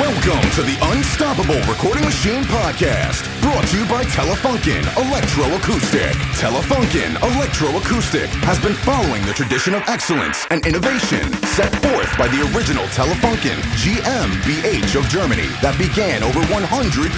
Welcome to the Unstoppable Recording Machine Podcast, brought to you by Telefunken Electroacoustic. Telefunken Electroacoustic has been following the tradition of excellence and innovation set forth by the original Telefunken GmbH of Germany that began over 100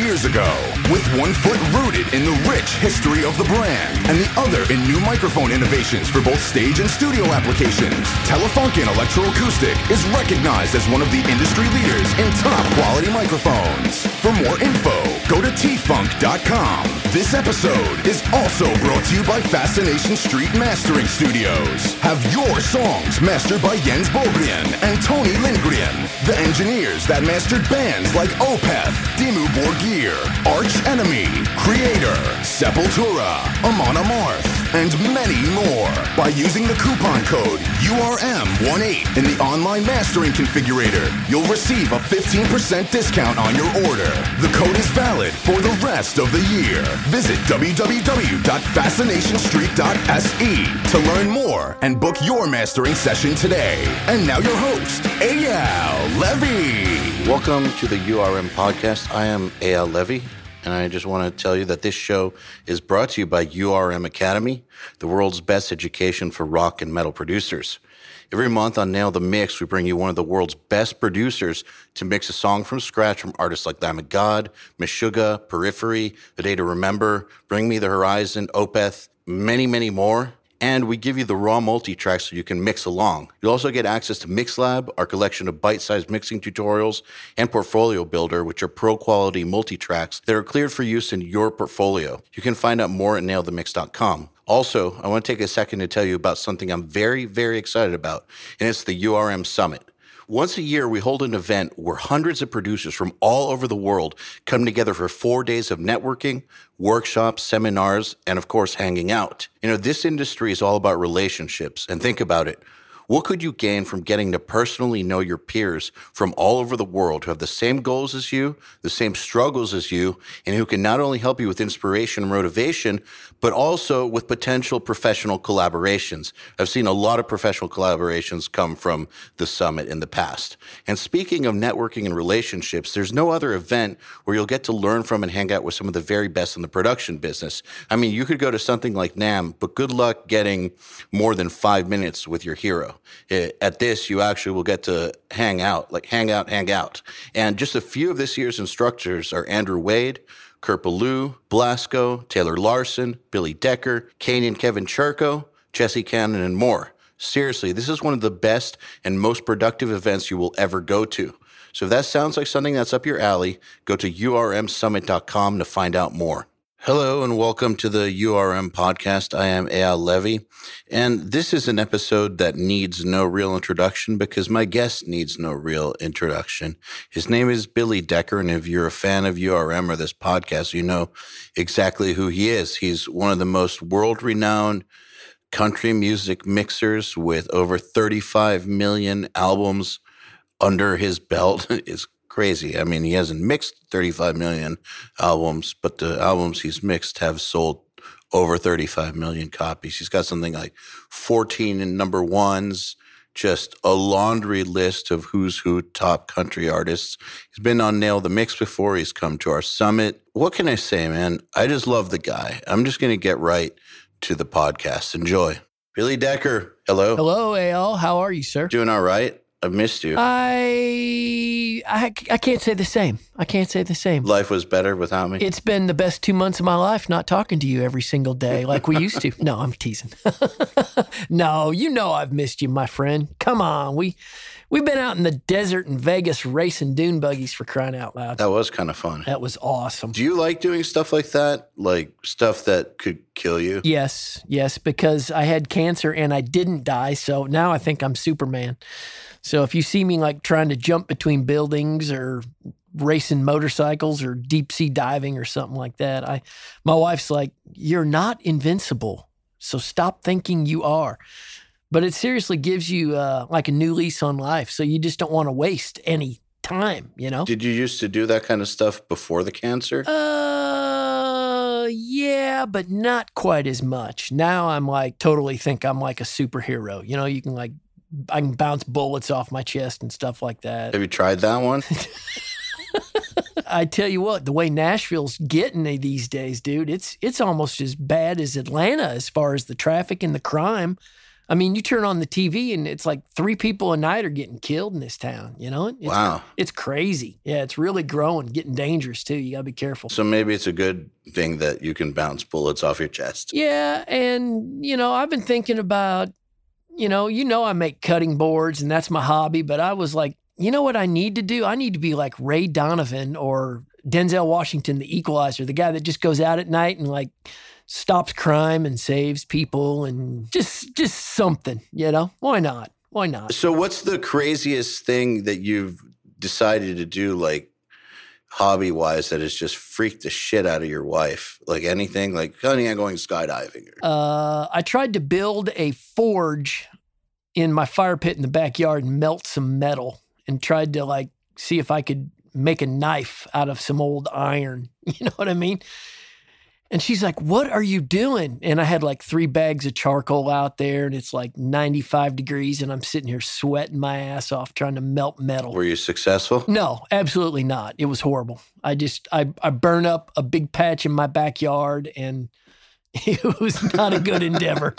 years ago. With one foot rooted in the rich history of the brand and the other in new microphone innovations for both stage and studio applications, Telefunken Electroacoustic is recognized as one of the industry leaders in top quality microphones. For more info, go to tfunk.com. This episode is also brought to you by Fascination Street Mastering Studios. Have your songs mastered by Jens Bogren and Tony Lindgren, the engineers that mastered bands like Opeth, Dimmu Borgir, Arch Enemy, Kreator, Sepultura, Amon Amarth, and many more by using the coupon code URM18 in the online mastering configurator. You'll receive a 15% discount on your order. The code is valid for the rest of the year. Visit www.fascinationstreet.se to learn more and book your mastering session today. And now your host, Eyal Levy. Welcome to the URM podcast. I am Eyal Levy, and I just want to tell you that this show is brought to you by URM Academy, the world's best education for rock and metal producers. Every month on Nail the Mix, we bring you one of the world's best producers to mix a song from scratch from artists like of God, Meshuggah, Periphery, A Day to Remember, Bring Me the Horizon, Opeth, many, many more. And we give you the raw multi track so you can mix along. You'll also get access to MixLab, our collection of bite sized mixing tutorials, and Portfolio Builder, which are pro quality multi tracks that are cleared for use in your portfolio. You can find out more at nailthemix.com. Also, I want to take a second to tell you about something I'm very, very excited about, and it's the URM Summit. Once a year, we hold an event where hundreds of producers from all over the world come together for four days of networking, workshops, seminars, and of course, hanging out. You know, this industry is all about relationships, and think about it. What could you gain from getting to personally know your peers from all over the world who have the same goals as you, the same struggles as you, and who can not only help you with inspiration and motivation, but also with potential professional collaborations? I've seen a lot of professional collaborations come from the summit in the past. And speaking of networking and relationships, there's no other event where you'll get to learn from and hang out with some of the very best in the production business. I mean, you could go to something like NAMM, but good luck getting more than five minutes with your hero. At this, you actually will get to hang out, like hang out, hang out. And just a few of this year's instructors are Andrew Wade, Kurt Ballou, Blasko, Taylor Larson, Billy Decker, Kane and Kevin Churko, Jesse Cannon, and more. Seriously, this is one of the best and most productive events you will ever go to. So if that sounds like something that's up your alley, go to urmsummit.com to find out more. Hello and welcome to the URM podcast. I am Eyal Levy, and this is an episode that needs no real introduction because my guest needs no real introduction. His name is Billy Decker, and if you're a fan of URM or this podcast, you know exactly who he is. He's one of the most world renowned country music mixers with over 35 million albums under his belt. It's crazy. I mean, he hasn't mixed 35 million albums, but the albums he's mixed have sold over 35 million copies. He's got something like 14 number ones, just a laundry list of who's who top country artists. He's been on Nail the Mix before. He's come to our summit. What can I say, man? I just love the guy. I'm just going to get right to the podcast. Enjoy. Billy Decker, hello. Hello, Al. How are you, sir? Doing all right? I've missed you. I, I I can't say the same. I can't say the same. Life was better without me. It's been the best two months of my life not talking to you every single day like we used to. no, I'm teasing. no, you know I've missed you, my friend. Come on, we we've been out in the desert in Vegas racing dune buggies for crying out loud. that was kind of fun. That was awesome. Do you like doing stuff like that? Like stuff that could kill you? Yes, yes, because I had cancer and I didn't die, so now I think I'm Superman. So if you see me like trying to jump between buildings or racing motorcycles or deep sea diving or something like that, I my wife's like, "You're not invincible. So stop thinking you are." But it seriously gives you uh, like a new lease on life. So you just don't want to waste any time, you know? Did you used to do that kind of stuff before the cancer? Uh, yeah, but not quite as much. Now I'm like totally think I'm like a superhero. You know, you can like I can bounce bullets off my chest and stuff like that. Have you tried that one? I tell you what, the way Nashville's getting these days, dude, it's it's almost as bad as Atlanta as far as the traffic and the crime. I mean, you turn on the TV and it's like three people a night are getting killed in this town. You know, it's, Wow. it's crazy. Yeah, it's really growing, getting dangerous too. You gotta be careful. So maybe it's a good thing that you can bounce bullets off your chest. Yeah, and you know, I've been thinking about, you know, you know, I make cutting boards and that's my hobby, but I was like, you know what I need to do? I need to be like Ray Donovan or Denzel Washington, the equalizer, the guy that just goes out at night and like stops crime and saves people and just just something, you know? Why not? Why not? So what's the craziest thing that you've decided to do, like hobby wise, that has just freaked the shit out of your wife? Like anything, like honey, I'm going skydiving. Uh, I tried to build a forge in my fire pit in the backyard and melt some metal and tried to like see if I could make a knife out of some old iron. You know what I mean? And she's like, What are you doing? And I had like three bags of charcoal out there and it's like 95 degrees and I'm sitting here sweating my ass off trying to melt metal. were you successful? No, absolutely not. It was horrible. I just I I burned up a big patch in my backyard and it was not a good endeavor.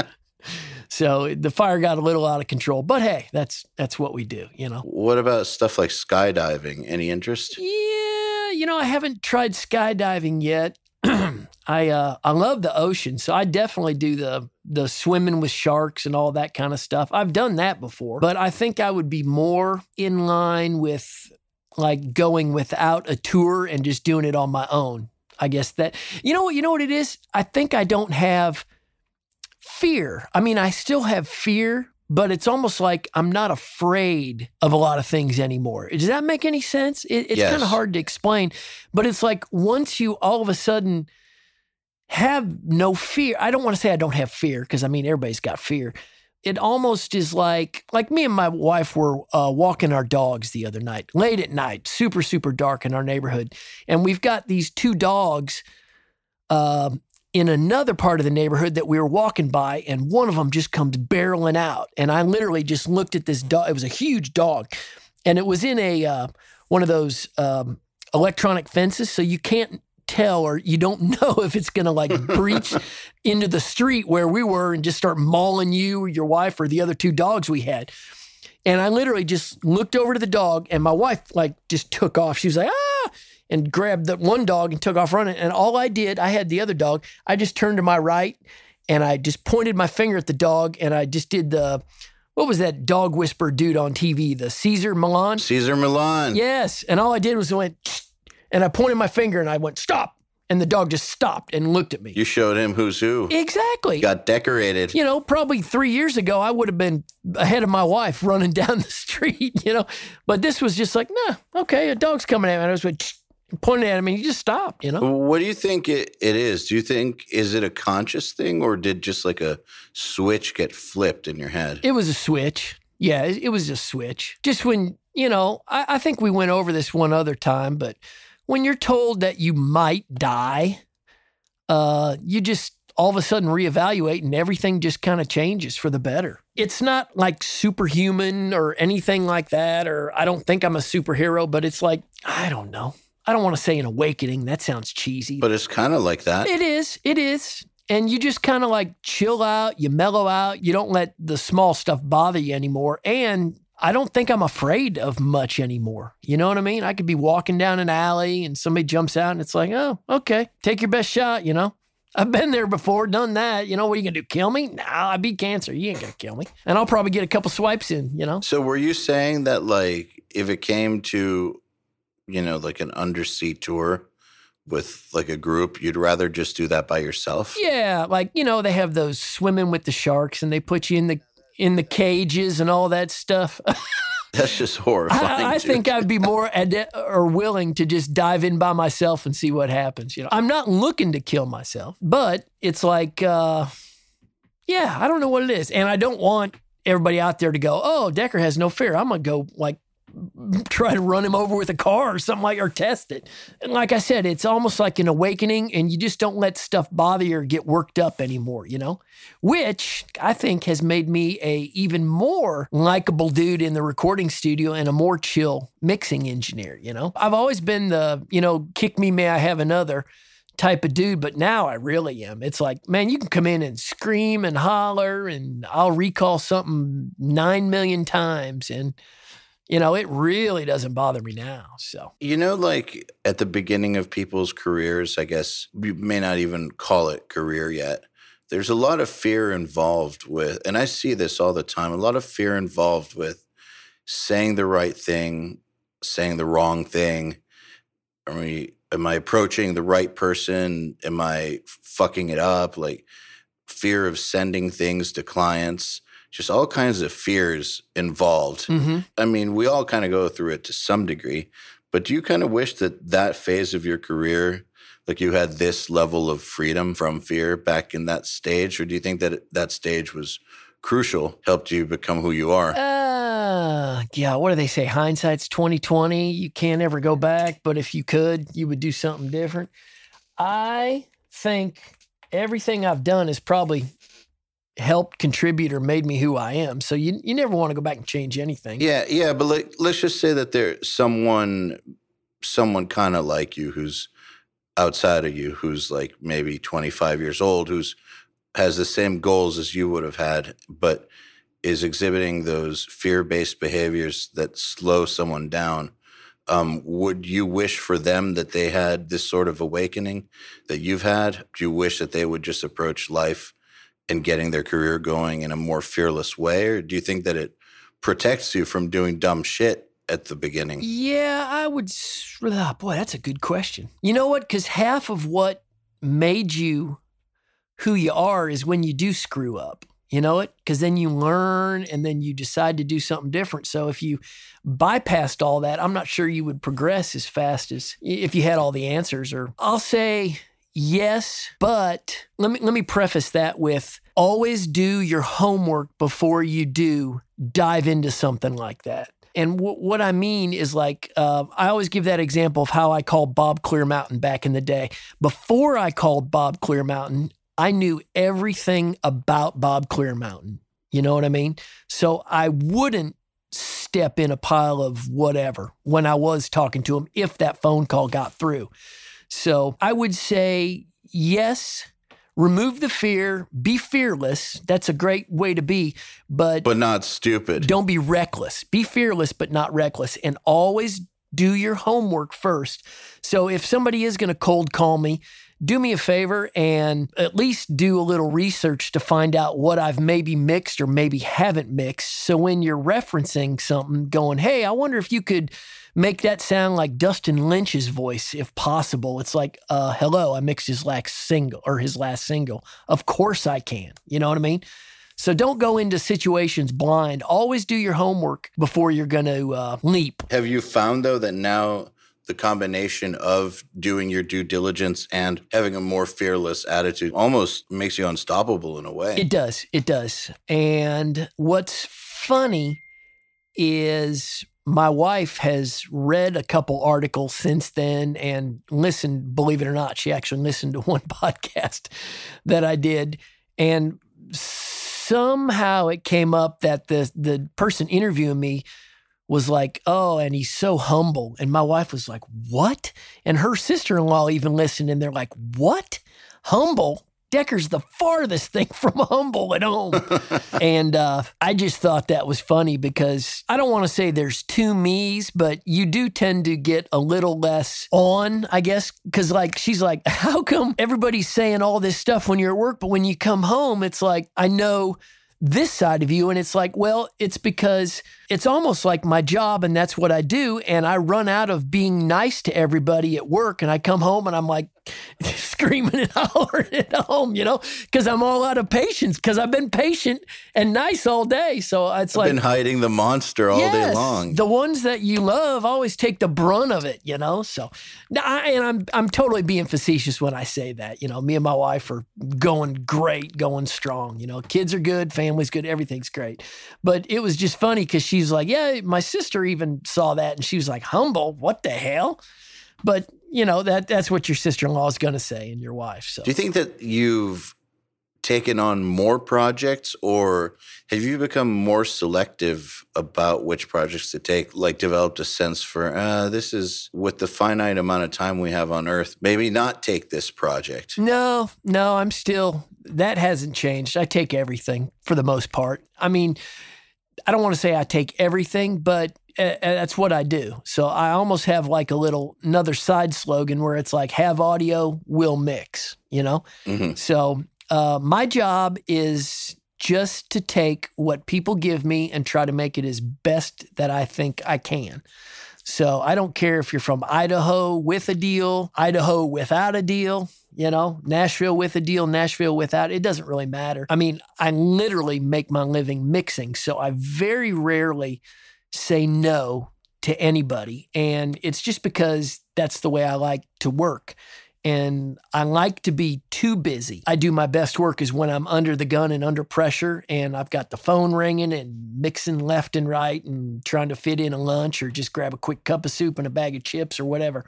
So the fire got a little out of control. But hey, that's that's what we do, you know. What about stuff like skydiving? Any interest? Yeah, you know, I haven't tried skydiving yet. I uh I love the ocean, so I definitely do the the swimming with sharks and all that kind of stuff. I've done that before, but I think I would be more in line with like going without a tour and just doing it on my own. I guess that you know what you know what it is? I think I don't have fear. I mean, I still have fear, but it's almost like I'm not afraid of a lot of things anymore. Does that make any sense? It, it's Yes. kind of hard to explain, but it's like once you all of a sudden have no fear. I don't want to say I don't have fear because I mean everybody's got fear. It almost is like like me and my wife were uh, walking our dogs the other night, late at night, super super dark in our neighborhood, and we've got these two dogs um, in another part of the neighborhood that we were walking by, and one of them just comes barreling out, and I literally just looked at this dog. It was a huge dog, and it was in a uh, one of those um, electronic fences, so you can't tell or you don't know if it's going to like breach into the street where we were and just start mauling you or your wife or the other two dogs we had. And I literally just looked over to the dog, and my wife like just took off. She was like, ah, and grabbed the one dog and took off running. And all I did, I had the other dog. I just turned to my right and I just pointed my finger at the dog, and I just did the what was that dog whisper dude on TV, the Cesar Millan. Cesar Millan. Yes. And all I did was I went, and I pointed my finger and I went, stop. And the dog just stopped and looked at me. You showed him who's who. exactly. Got decorated. you know, probably three years ago, I would have been ahead of my wife running down the street, you know. But this was just like, nah, okay, a dog's coming at me. And I was like, Pointing at him and he just stopped, you know. What do you think it, it is? Do you think is it a conscious thing or did just like a switch get flipped in your head? It was a switch. Yeah, it, it was a switch. Just when, you know, I, I think we went over this one other time, but when you're told that you might die, uh, you just all of a sudden reevaluate and everything just kind of changes for the better. It's not like superhuman or anything like that, or I don't think I'm a superhero, but it's like, I don't know. I don't want to say an awakening. That sounds cheesy. but it's kind of like that. It is. It is. And you just kind of like chill out, you mellow out, you don't let the small stuff bother you anymore. And I don't think I'm afraid of much anymore. You know what I mean? I could be walking down an alley and somebody jumps out and it's like, oh, okay, take your best shot, you know? I've been there before, done that. You know, what are you gonna do? Kill me? Nah, I beat cancer. You ain't gonna kill me. And I'll probably get a couple swipes in, you know? So were you saying that like if it came to, you know, like an undersea tour with like a group, you'd rather just do that by yourself? Yeah, like you know, they have those swimming with the sharks, and they put you in the in the cages and all that stuff. That's just horrifying. I, I think I'd be more ade- or willing to just dive in by myself and see what happens. You know, I'm not looking to kill myself, but it's like, uh, yeah, I don't know what it is, and I don't want everybody out there to go, "Oh, Decker has no fear." I'm gonna go like try to run him over with a car or something like or test it. And like I said, it's almost like an awakening and you just don't let stuff bother you or get worked up anymore, you know? Which I think has made me a even more likable dude in the recording studio and a more chill mixing engineer, you know? I've always been the, you know, kick me may I have another type of dude, but now I really am. It's like, man, you can come in and scream and holler and I'll recall something 9 million times and you know, it really doesn't bother me now. So, you know, like at the beginning of people's careers, I guess you may not even call it career yet. There's a lot of fear involved with, and I see this all the time, a lot of fear involved with saying the right thing, saying the wrong thing. I mean, am I approaching the right person? Am I fucking it up? Like fear of sending things to clients just all kinds of fears involved. Mm-hmm. I mean, we all kind of go through it to some degree, but do you kind of wish that that phase of your career, like you had this level of freedom from fear back in that stage, or do you think that that stage was crucial, helped you become who you are? Uh, yeah. What do they say? Hindsight's twenty twenty. You can't ever go back, but if you could, you would do something different. I think everything I've done is probably helped contribute or made me who I am. So you you never want to go back and change anything. Yeah, yeah, but like, let's just say that there's someone someone kind of like you who's outside of you who's like maybe 25 years old who's has the same goals as you would have had but is exhibiting those fear-based behaviors that slow someone down um, would you wish for them that they had this sort of awakening that you've had do you wish that they would just approach life and getting their career going in a more fearless way? Or do you think that it protects you from doing dumb shit at the beginning? Yeah, I would. Oh, boy, that's a good question. You know what? Because half of what made you who you are is when you do screw up. You know it? Because then you learn and then you decide to do something different. So if you bypassed all that, I'm not sure you would progress as fast as if you had all the answers. Or I'll say Yes, but let me let me preface that with always do your homework before you do dive into something like that. And w- what I mean is like, uh, I always give that example of how I called Bob Clearmountain back in the day. Before I called Bob Clearmountain, I knew everything about Bob Clearmountain. You know what I mean? So I wouldn't step in a pile of whatever when I was talking to him if that phone call got through. So I would say yes, remove the fear, be fearless. That's a great way to be, but but not stupid. Don't be reckless. Be fearless but not reckless and always do your homework first. So if somebody is going to cold call me, do me a favor and at least do a little research to find out what I've maybe mixed or maybe haven't mixed. So when you're referencing something, going, hey, I wonder if you could make that sound like Dustin Lynch's voice if possible. It's like, uh, hello, I mixed his last single or his last single. Of course I can. You know what I mean? So don't go into situations blind. Always do your homework before you're going to uh, leap. Have you found though that now the combination of doing your due diligence and having a more fearless attitude almost makes you unstoppable in a way? It does. It does. And what's funny is my wife has read a couple articles since then and listened, believe it or not, she actually listened to one podcast that I did. And somehow it came up that the the person interviewing me was like, "Oh, and he's so humble." And my wife was like, "What?" And her sister-in-law even listened and they're like, "What? Humble?" Decker's the farthest thing from humble at home. and uh, I just thought that was funny because I don't want to say there's two me's, but you do tend to get a little less on, I guess. Because, like, she's like, how come everybody's saying all this stuff when you're at work, but when you come home, it's like, I know this side of you. And it's like, well, it's because it's almost like my job and that's what I do. And I run out of being nice to everybody at work. And I come home and I'm like, screaming and hollering at home, you know, because I'm all out of patience because I've been patient and nice all day. So it's I've like been hiding the monster all yes, day long. The ones that you love always take the brunt of it, you know. So, I, and I'm I'm totally being facetious when I say that. You know, me and my wife are going great, going strong. You know, kids are good, family's good, everything's great. But it was just funny because she's like, yeah, my sister even saw that, and she was like, humble, what the hell? But you know that that's what your sister in law is going to say, and your wife. So, Do you think that you've taken on more projects, or have you become more selective about which projects to take? Like, developed a sense for uh, this is with the finite amount of time we have on Earth, maybe not take this project. No, no, I'm still that hasn't changed. I take everything for the most part. I mean, I don't want to say I take everything, but uh, that's what I do. So I almost have like a little another side slogan where it's like have audio, will mix, you know? Mhm. So uh, my job is just to take what people give me and try to make it as best that I think I can. So I don't care if you're from Idaho with a deal, Idaho without a deal, you know, Nashville with a deal, Nashville without. It doesn't really matter. I mean, I literally make my living mixing. So I very rarely say no to anybody. And it's just because that's the way I like to work. And I like to be too busy. I do my best work is when I'm under the gun and under pressure and I've got the phone ringing and mixing left and right and trying to fit in a lunch or just grab a quick cup of soup and a bag of chips or whatever.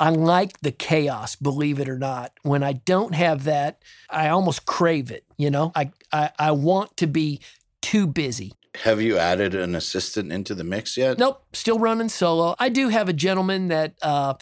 I like the chaos, believe it or not. When I don't have that, I almost crave it. You know, I, I, I want to be too busy. Have you added an assistant into the mix yet? Nope, still running solo. I do have a gentleman that uh,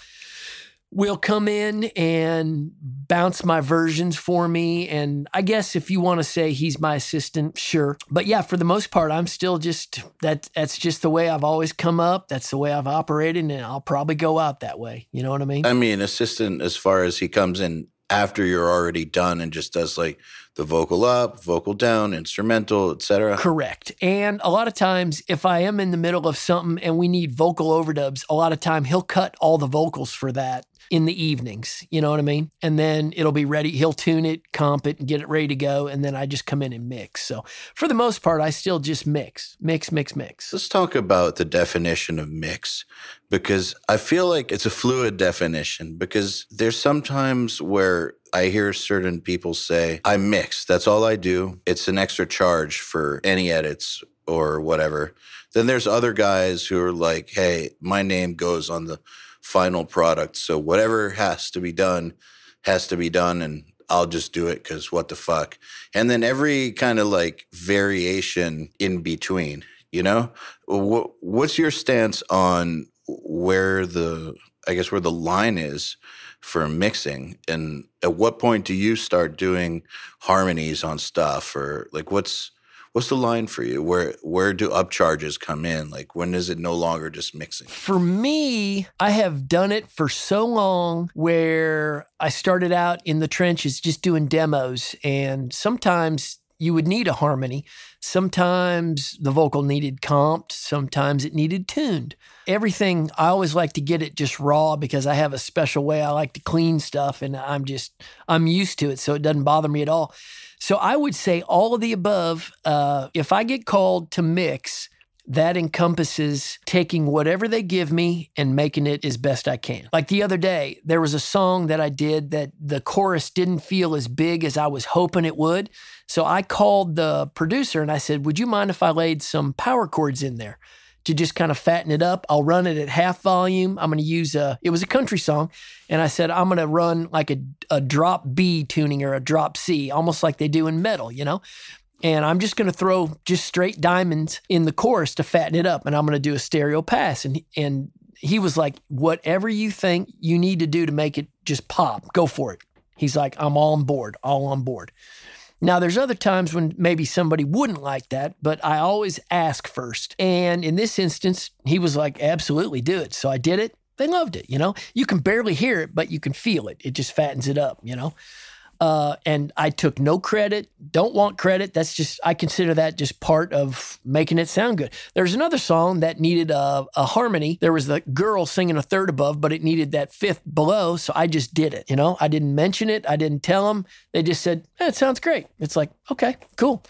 will come in and bounce my versions for me. And I guess if you want to say he's my assistant, sure. But yeah, for the most part, I'm still just that. That's just the way I've always come up. That's the way I've operated, and I'll probably go out that way. You know what I mean? I mean, assistant as far as he comes in after you're already done and just does like the vocal up, vocal down, instrumental, etc. Correct. And a lot of times, if I am in the middle of something and we need vocal overdubs, a lot of time he'll cut all the vocals for that in the evenings. You know what I mean? And then it'll be ready. He'll tune it, comp it, and get it ready to go. And then I just come in and mix. So for the most part, I still just mix, mix, mix, mix. Let's talk about the definition of mix because I feel like it's a fluid definition because there's sometimes where I hear certain people say, I mix, that's all I do. It's an extra charge for any edits or whatever. Then there's other guys who are like, hey, my name goes on the final product. So whatever has to be done has to be done and I'll just do it because what the fuck. And then every kind of like variation in between, you know? What, what's your stance on where the, I guess, where the line is for mixing? And at what point do you start doing harmonies on stuff or like what's, What's the line for you? Where where do upcharges come in? Like when is it no longer just mixing? For me, I have done it for so long where I started out in the trenches just doing demos and sometimes you would need a harmony. Sometimes the vocal needed comped, sometimes it needed tuned. Everything, I always like to get it just raw because I have a special way I like to clean stuff and I'm just, I'm used to it. So it doesn't bother me at all. So I would say all of the above. Uh, if I get called to mix, that encompasses taking whatever they give me and making it as best I can. Like the other day, there was a song that I did that the chorus didn't feel as big as I was hoping it would. So I called the producer and I said, Would you mind if I laid some power chords in there? To just kind of fatten it up, I'll run it at half volume. I'm going to use a, it was a country song. And I said, I'm going to run like a, a drop B tuning or a drop C, almost like they do in metal, you know? and I'm just going to throw just straight diamonds in the chorus to fatten it up, and I'm going to do a stereo pass. And and he was like, "Whatever you think you need to do to make it just pop, go for it." He's like, "I'm all on board, all on board." Now, there's other times when maybe somebody wouldn't like that, but I always ask first. And in this instance, he was like, "Absolutely, do it." So I did it. They loved it. You know, you can barely hear it, but you can feel it. It just fattens it up. You know. Uh, and I took no credit, don't want credit. That's just, I consider that just part of making it sound good. There's another song that needed a, a harmony. There was the girl singing a third above, but it needed that fifth below. So I just did it. You know, I didn't mention it, I didn't tell them. They just said, eh, it sounds great. It's like, okay, cool.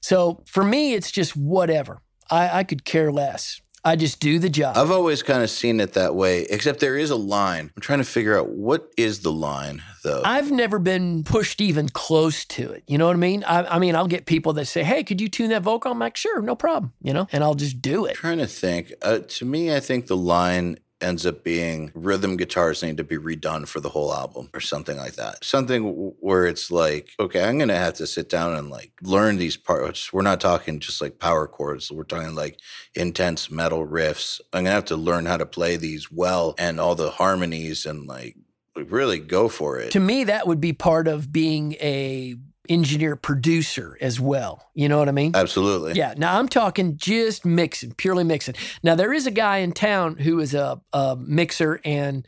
So for me, it's just whatever. I, I could care less. I just do the job. I've always kind of seen it that way, except there is a line. I'm trying to figure out what is the line, though. I've never been pushed even close to it. You know what I mean? I, I mean, I'll get people that say, "Hey, could you tune that vocal?" I'm like, "Sure, no problem." You know, and I'll just do it. trying to think. Uh, to me, I think the line ends up being rhythm guitars need to be redone for the whole album or something like that. Something where it's like, okay, I'm going to have to sit down and like learn these parts. We're not talking just like power chords. We're talking like intense metal riffs. I'm going to have to learn how to play these well and all the harmonies and like really go for it. To me, that would be part of being a engineer producer as well. You know what I mean? Absolutely. Yeah. Now I'm talking just mixing, purely mixing. Now there is a guy in town who is a, a mixer and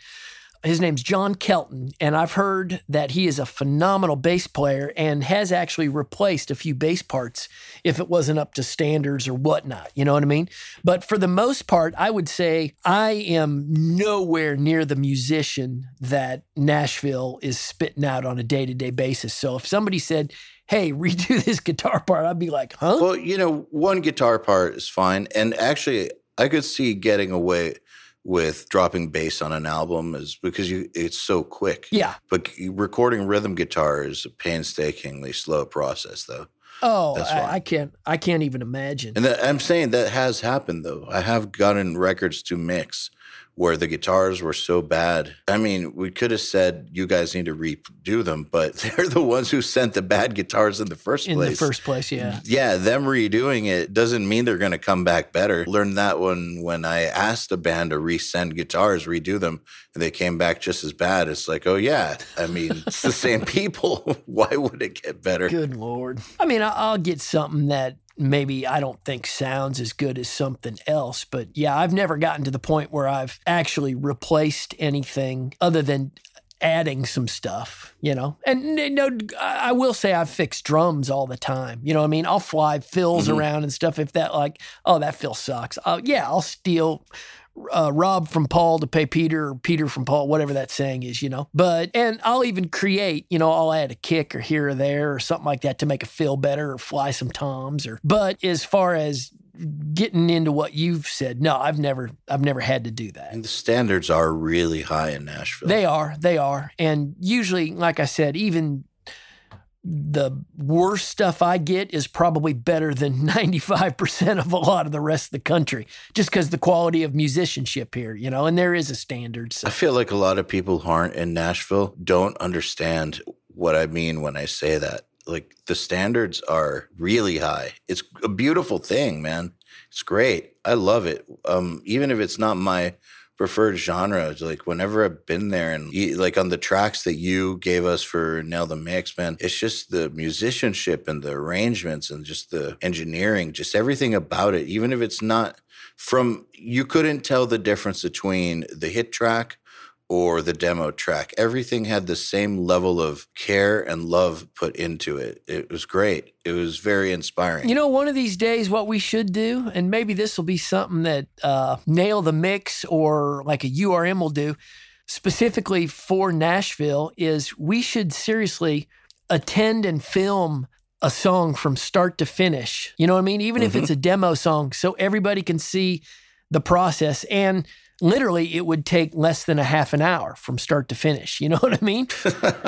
his name's John Kelton, and I've heard that he is a phenomenal bass player and has actually replaced a few bass parts if it wasn't up to standards or whatnot. You know what I mean? But for the most part, I would say I am nowhere near the musician that Nashville is spitting out on a day to day basis. So if somebody said, Hey, redo this guitar part, I'd be like, huh? Well, you know, one guitar part is fine. And actually, I could see getting away with dropping bass on an album is because you it's so quick. Yeah. But recording rhythm guitar is a painstakingly slow process, though. Oh. I, I can't. I can't even imagine. And that, I'm saying that has happened, though. I have gotten records to mix where the guitars were so bad. I mean, we could have said you guys need to redo them, but they're the ones who sent the bad guitars in the first in place. In the first place, yeah. Yeah, them redoing it doesn't mean they're going to come back better. Learned that one when I asked a band to resend guitars, redo them, and they came back just as bad. It's like, oh yeah, I mean, it's the same people. Why would it get better? Good lord. I mean, I- I'll get something that maybe I don't think sounds as good as something else, but yeah, I've never gotten to the point where I've actually replaced anything other than adding some stuff, you know. And you know, I I will say I've fixed drums all the time. You know what I mean? I'll fly fills around and stuff if that like, oh, that fill sucks. Uh, yeah, I'll steal uh, Rob from Paul to pay Peter or Peter from Paul, whatever that saying is, you know. But, and I'll even create, you know, I'll add a kick or here or there or something like that to make it feel better or fly some toms or, but as far as getting into what you've said, no, I've never, I've never had to do that. And the standards are really high in Nashville. They are, they are. And usually, like I said, even the worst stuff I get is probably better than 95% of a lot of the rest of the country, just because the quality of musicianship here, you know, and there is a standard. So. I feel like a lot of people who aren't in Nashville don't understand what I mean when I say that. Like the standards are really high. It's a beautiful thing, man. It's great. I love it. Um, even if it's not my preferred genre, it's like whenever I've been there and like on the tracks that you gave us for Nail the Mix, man, it's just the musicianship and the arrangements and just the engineering, just everything about it. Even if it's not from, you couldn't tell the difference between the hit track or the demo track. Everything had the same level of care and love put into it. It was great. It was very inspiring. You know, one of these days, what we should do, and maybe this will be something that uh, Nail the Mix or like a URM will do specifically for Nashville, is we should seriously attend and film a song from start to finish. You know what I mean? Even if it's a demo song, so everybody can see the process. And literally, it would take less than a half an hour from start to finish. You know what I mean?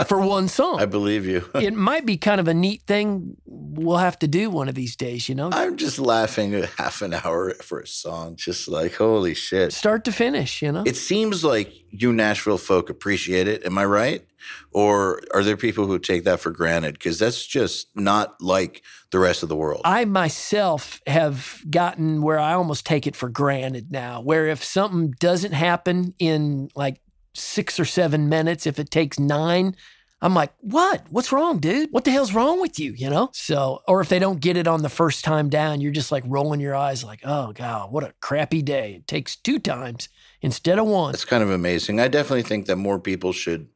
for one song I believe you. it might be kind of a neat thing we'll have to do one of these days, you know? I'm just laughing at half an hour for a song. Just like, holy shit. Start to finish, you know? It seems like you Nashville folk appreciate it. Am I right? Or are there people who take that for granted? Because that's just not like the rest of the world. I myself have gotten where I almost take it for granted now, where if something doesn't happen in like six or seven minutes, if it takes nine, I'm like, what? What's wrong, dude? What the hell's wrong with you? You know? So, or if they don't get it on the first time down, you're just like rolling your eyes, like, oh, God, what a crappy day. It takes two times instead of one. That's kind of amazing. I definitely think that more people should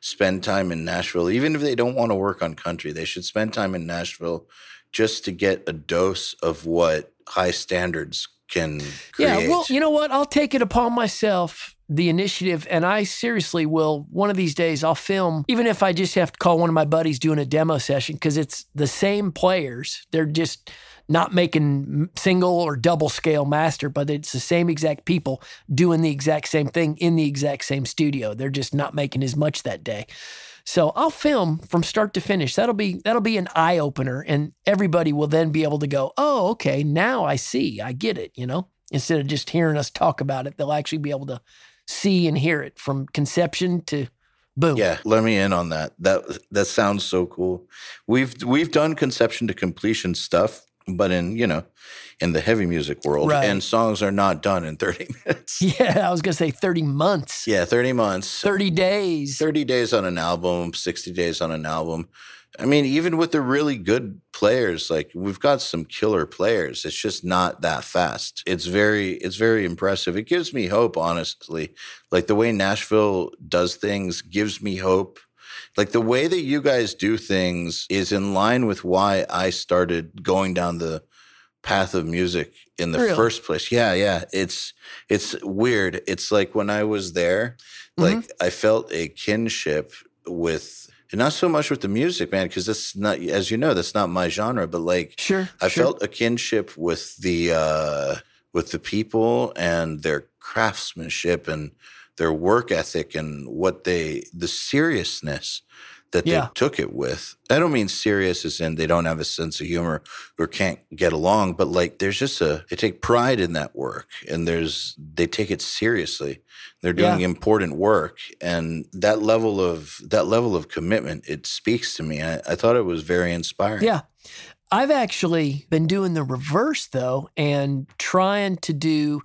spend time in Nashville, even if they don't want to work on country. They should spend time in Nashville just to get a dose of what high standards can create. Yeah, well, you know what? I'll take it upon myself the initiative and I seriously will one of these days I'll film even if I just have to call one of my buddies doing a demo session cuz it's the same players. They're just not making single or double scale master, but it's the same exact people doing the exact same thing in the exact same studio. They're just not making as much that day. So I'll film from start to finish. That'll be that'll be an eye opener and everybody will then be able to go, "Oh, okay, now I see. I get it," you know? Instead of just hearing us talk about it, they'll actually be able to see and hear it from conception to boom. Yeah, let me in on that. That that sounds so cool. We've we've done conception to completion stuff, but in you know, in the heavy music world, Right. and songs are not done in thirty minutes. Yeah, I was going to say 30 months, Yeah, thirty months, 30 days. 30 days on an album, 60 days on an album. I mean, even with the really good players, like we've got some killer players. It's just not that fast. It's very, it's very impressive. It gives me hope, honestly. Like the way Nashville does things gives me hope. Like the way that you guys do things is in line with why I started going down the path of music in the Really? first place. Yeah, yeah. It's it's weird. It's like when I was there, like I felt a kinship with and not so much with the music, man, because that's not as you know, that's not my genre, but like Sure. I sure. felt a kinship with the uh with the people and their craftsmanship and their work ethic and what they the seriousness that Yeah. they took it with. I don't mean serious as in they don't have a sense of humor or can't get along, but like there's just a they take pride in that work and there's they take it seriously. They're doing Yeah. important work and that level of that level of commitment it speaks to me. I, I thought it was very inspiring. Yeah. I've actually been doing the reverse though and trying to do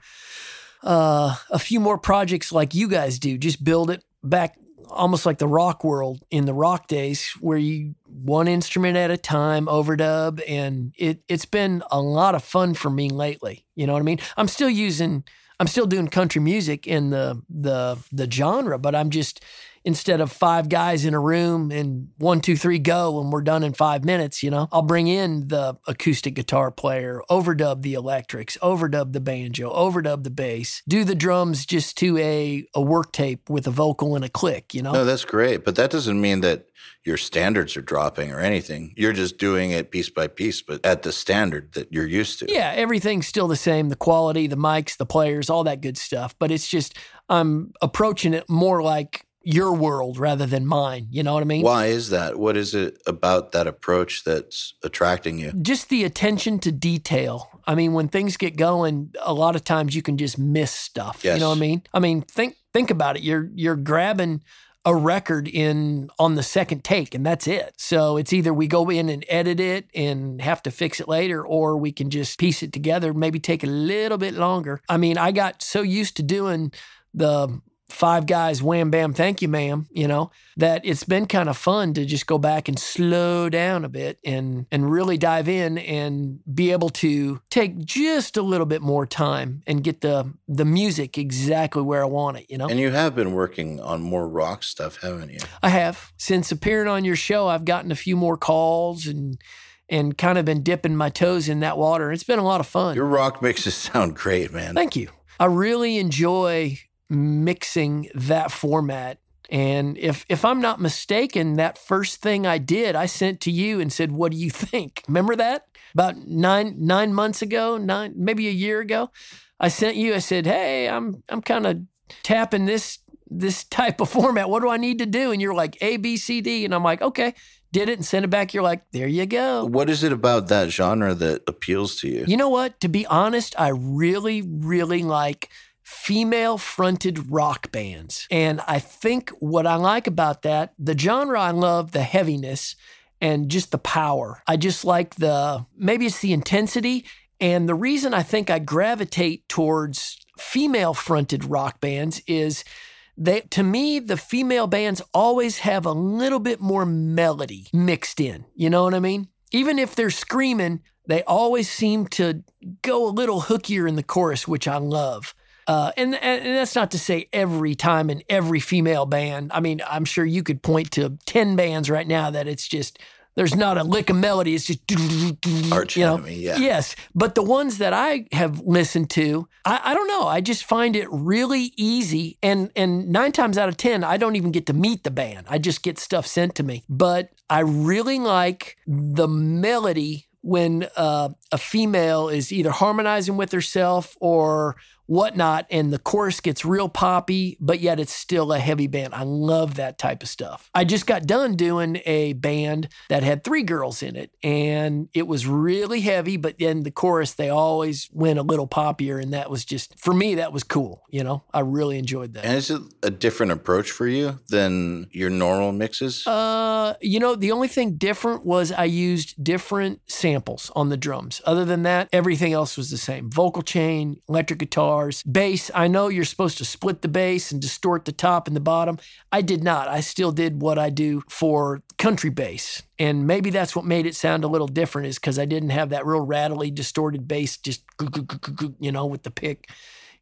uh, a few more projects like you guys do. Just build it back almost like the rock world in the rock days where you one instrument at a time overdub and it it's been a lot of fun for me lately. You know what I mean? I'm still using I'm still doing country music in the the the genre, but I'm just instead of five guys in a room and one, two, three, go, and we're done in five minutes, you know, I'll bring in the acoustic guitar player, overdub the electrics, overdub the banjo, overdub the bass, do the drums just to a, a work tape with a vocal and a click, you know? No, that's great. But that doesn't mean that your standards are dropping or anything. You're just doing it piece by piece, but at the standard that you're used to. Yeah, everything's still the same the quality, the mics, the players, all that good stuff. But it's just, I'm approaching it more like your world rather than mine. You know what I mean? Why is that? What is it about that approach that's attracting you? just the attention to detail. I mean, when things get going, a lot of times you can just miss stuff. Yes. You know what I mean? I mean, think think about it. You're you're grabbing a record in on the second take and that's it. So it's either we go in and edit it and have to fix it later or we can just piece it together, maybe take a little bit longer. I mean, I got so used to doing the five guys wham bam thank you ma'am you know that it's been kind of fun to just go back and slow down a bit and and really dive in and be able to take just a little bit more time and get the the music exactly where I want it you know And you have been working on more rock stuff, haven't you? I have since appearing on your show I've gotten a few more calls and and kind of been dipping my toes in that water it's been a lot of fun Your rock mixes sound great, man. Thank you. I really enjoy mixing that format. And if if I'm not mistaken, that first thing I did, I sent to you and said, "What do you think?" Remember that? About nine nine months ago, nine maybe a year ago, I sent you. I said, "Hey, I'm I'm kind of tapping this this type of format. What do I need to do?" And you're like, "A B C D," and I'm like, "Okay." Did it and sent it back. You're like, "There you go." What is it about that genre that appeals to you? You know what? To be honest, I really, really like female fronted rock bands. And I think what I like about that, the genre I love, the heaviness and just the power. I just like the, maybe it's the intensity. And the reason I think I gravitate towards female fronted rock bands is they to me the female bands always have a little bit more melody mixed in you know what i mean even if they're screaming they always seem to go a little hookier in the chorus which i love Uh, and, and that's not to say every time in every female band. I mean, I'm sure you could point to 10 bands right now that it's just there's not a lick of melody. It's just Arch you know. Enemy, yeah. Yes, but the ones that I have listened to, I, I don't know. I just find it really easy, and and nine times out of ten, I don't even get to meet the band. I just get stuff sent to me. But I really like the melody when uh, a female is either harmonizing with herself or whatnot, and the chorus gets real poppy, but yet it's still a heavy band. I love that type of stuff. I just got done doing a band that had three girls in it, and it was really heavy, but then the chorus, they always went a little poppier, and that was just, for me, that was cool. You know, I really enjoyed that. And is it a different approach for you than your normal mixes? Uh, you know, the only thing different was I used different samples on the drums. Other than that, everything else was the same. Vocal chain, electric guitars, bass. I know you're supposed to split the bass and distort the top and the bottom. I did not. I still did what I do for country bass. And maybe that's what made it sound a little different is because I didn't have that real rattly, distorted bass, just, you know, with the pick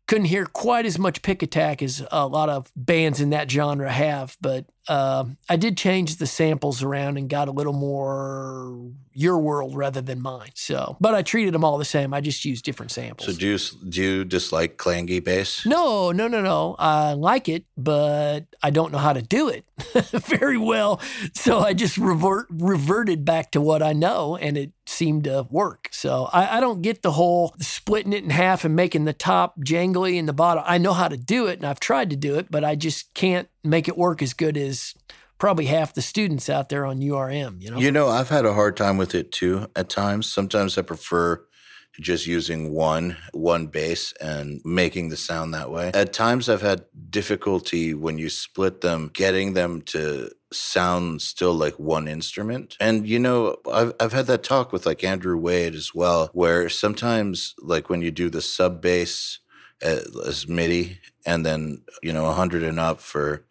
couldn't hear quite as much pick attack as a lot of bands in that genre have, but uh, I did change the samples around and got a little more your world rather than mine. So, but I treated them all the same. I just used different samples. So do you do you dislike clangy bass? No, no, no, no. I like it, but I don't know how to do it very well. So I just revert reverted back to what I know, and it seemed to work. So I, I don't get the whole splitting it in half and making the top jangly and the bottom. I know how to do it, and I've tried to do it, but I just can't make it work as good as probably half the students out there on URM, you know? You know, I've had a hard time with it too at times. Sometimes I prefer just using one one bass and making the sound that way. At times I've had difficulty when you split them getting them to sound still like one instrument. And you know, I've I've had that talk with like Andrew Wade as well where sometimes like when you do the sub bass eh, as MIDI and then, you know, 100 and up for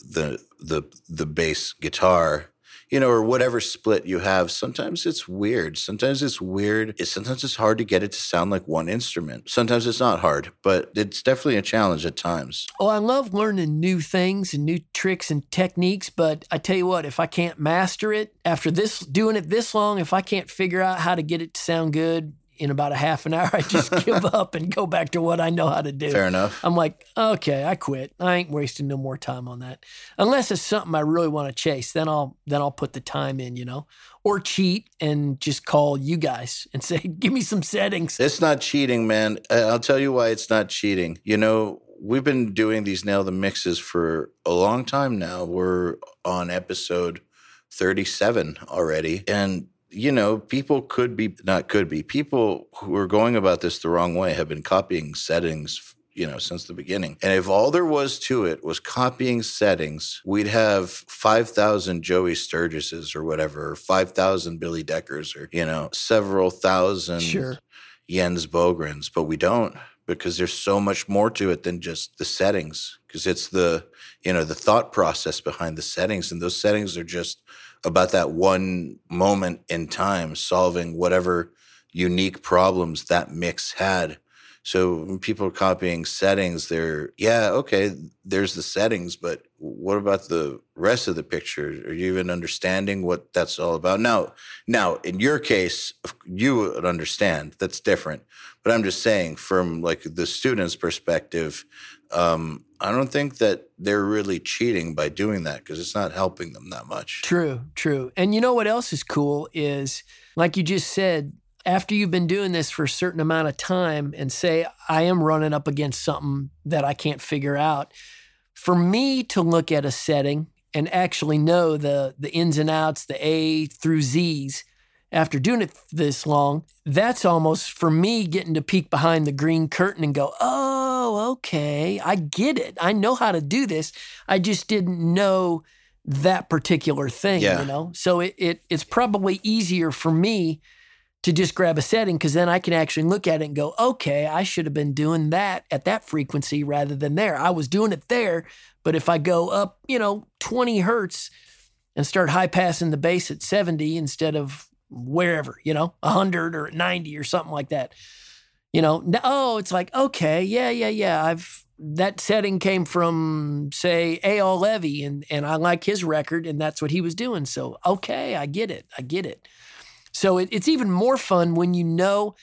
the the the bass guitar you know or whatever split you have sometimes it's weird. Sometimes it's weird. Sometimes it's hard to get it to sound like one instrument. Sometimes it's not hard but it's definitely a challenge at times. Oh i love learning new things and new tricks and techniques but i tell you what if i can't master it after this doing it this long if i can't figure out how to get it to sound good in about a half an hour, I just give up and go back to what I know how to do. Fair enough. I'm like, okay, I quit. I ain't wasting no more time on that. Unless it's something I really want to chase, then I'll then I'll put the time in, you know, or cheat and just call you guys and say, give me some settings. It's not cheating, man. I'll tell you why it's not cheating. You know, we've been doing these nail the mixes for a long time now. We're on episode 37 already, and you know, people could be, not could be, people who are going about this the wrong way have been copying settings, you know, since the beginning. And if all there was to it was copying settings, we'd have 5,000 Joey Sturgises or whatever, or 5,000 Billy Deckers or, you know, several thousand sure. Jens Bogrens, but we don't because there's so much more to it than just the settings because it's the, you know, the thought process behind the settings. And those settings are just, about that one moment in time solving whatever unique problems that mix had. So when people are copying settings, they're, yeah, okay, there's the settings, but what about the rest of the picture? Are you even understanding what that's all about? Now, now in your case, you would understand. That's different. But I'm just saying, from like the student's perspective, um, I don't think that they're really cheating by doing that because it's not helping them that much. True, true. And you know what else is cool is, like you just said, after you've been doing this for a certain amount of time and say, I am running up against something that I can't figure out, for me to look at a setting and actually know the, the ins and outs, the A through Z's, after doing it this long, that's almost for me getting to peek behind the green curtain and go, oh, okay, I get it. I know how to do this. I just didn't know that particular thing, yeah. you know? So it, it it's probably easier for me to just grab a setting because then I can actually look at it and go, okay, I should have been doing that at that frequency rather than there. I was doing it there, but if I go up, you know, 20 hertz and start high passing the bass at 70 instead of wherever, you know, 100 or 90 or something like that. You know, n- oh, it's like, okay, yeah, yeah, yeah. I've that setting came from, say, Eyal Levy, and and I like his record, and that's what he was doing. So okay, I get it. I get it. So it, it's even more fun when you know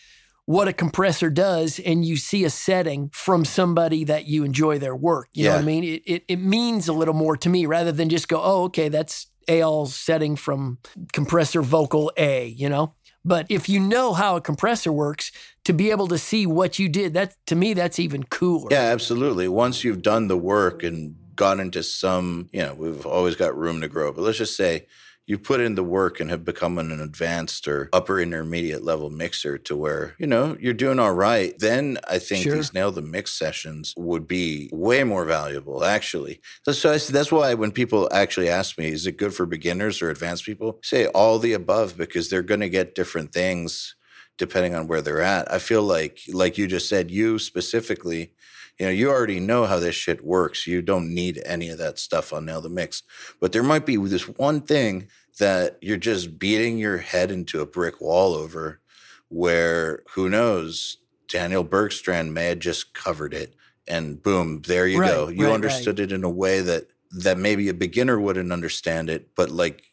what a compressor does and you see a setting from somebody that you enjoy their work. You know what I mean? It, it, it means a little more to me rather than just go, oh, okay, that's Eyal's setting from compressor vocal A, you know? But if you know how a compressor works, to be able to see what you did, that to me, that's even cooler. Yeah, absolutely. Once you've done the work and gone into some, you know, we've always got room to grow, but let's just say you put in the work and have become an advanced or upper intermediate level mixer to where, you know, you're doing all right, then I think Sure. these nail the mix sessions would be way more valuable, actually. So, I, that's why when people actually ask me, is it good for beginners or advanced people? I say all the above because they're going to get different things depending on where they're at. I feel like, like you just said, you specifically, you know, you already know how this shit works. You don't need any of that stuff on Nail the Mix. But there might be this one thing that you're just beating your head into a brick wall over where who knows, Daniel Bergstrand may have just covered it and boom, there you Right, go. You right, understood it in a way that that maybe a beginner wouldn't understand it, but like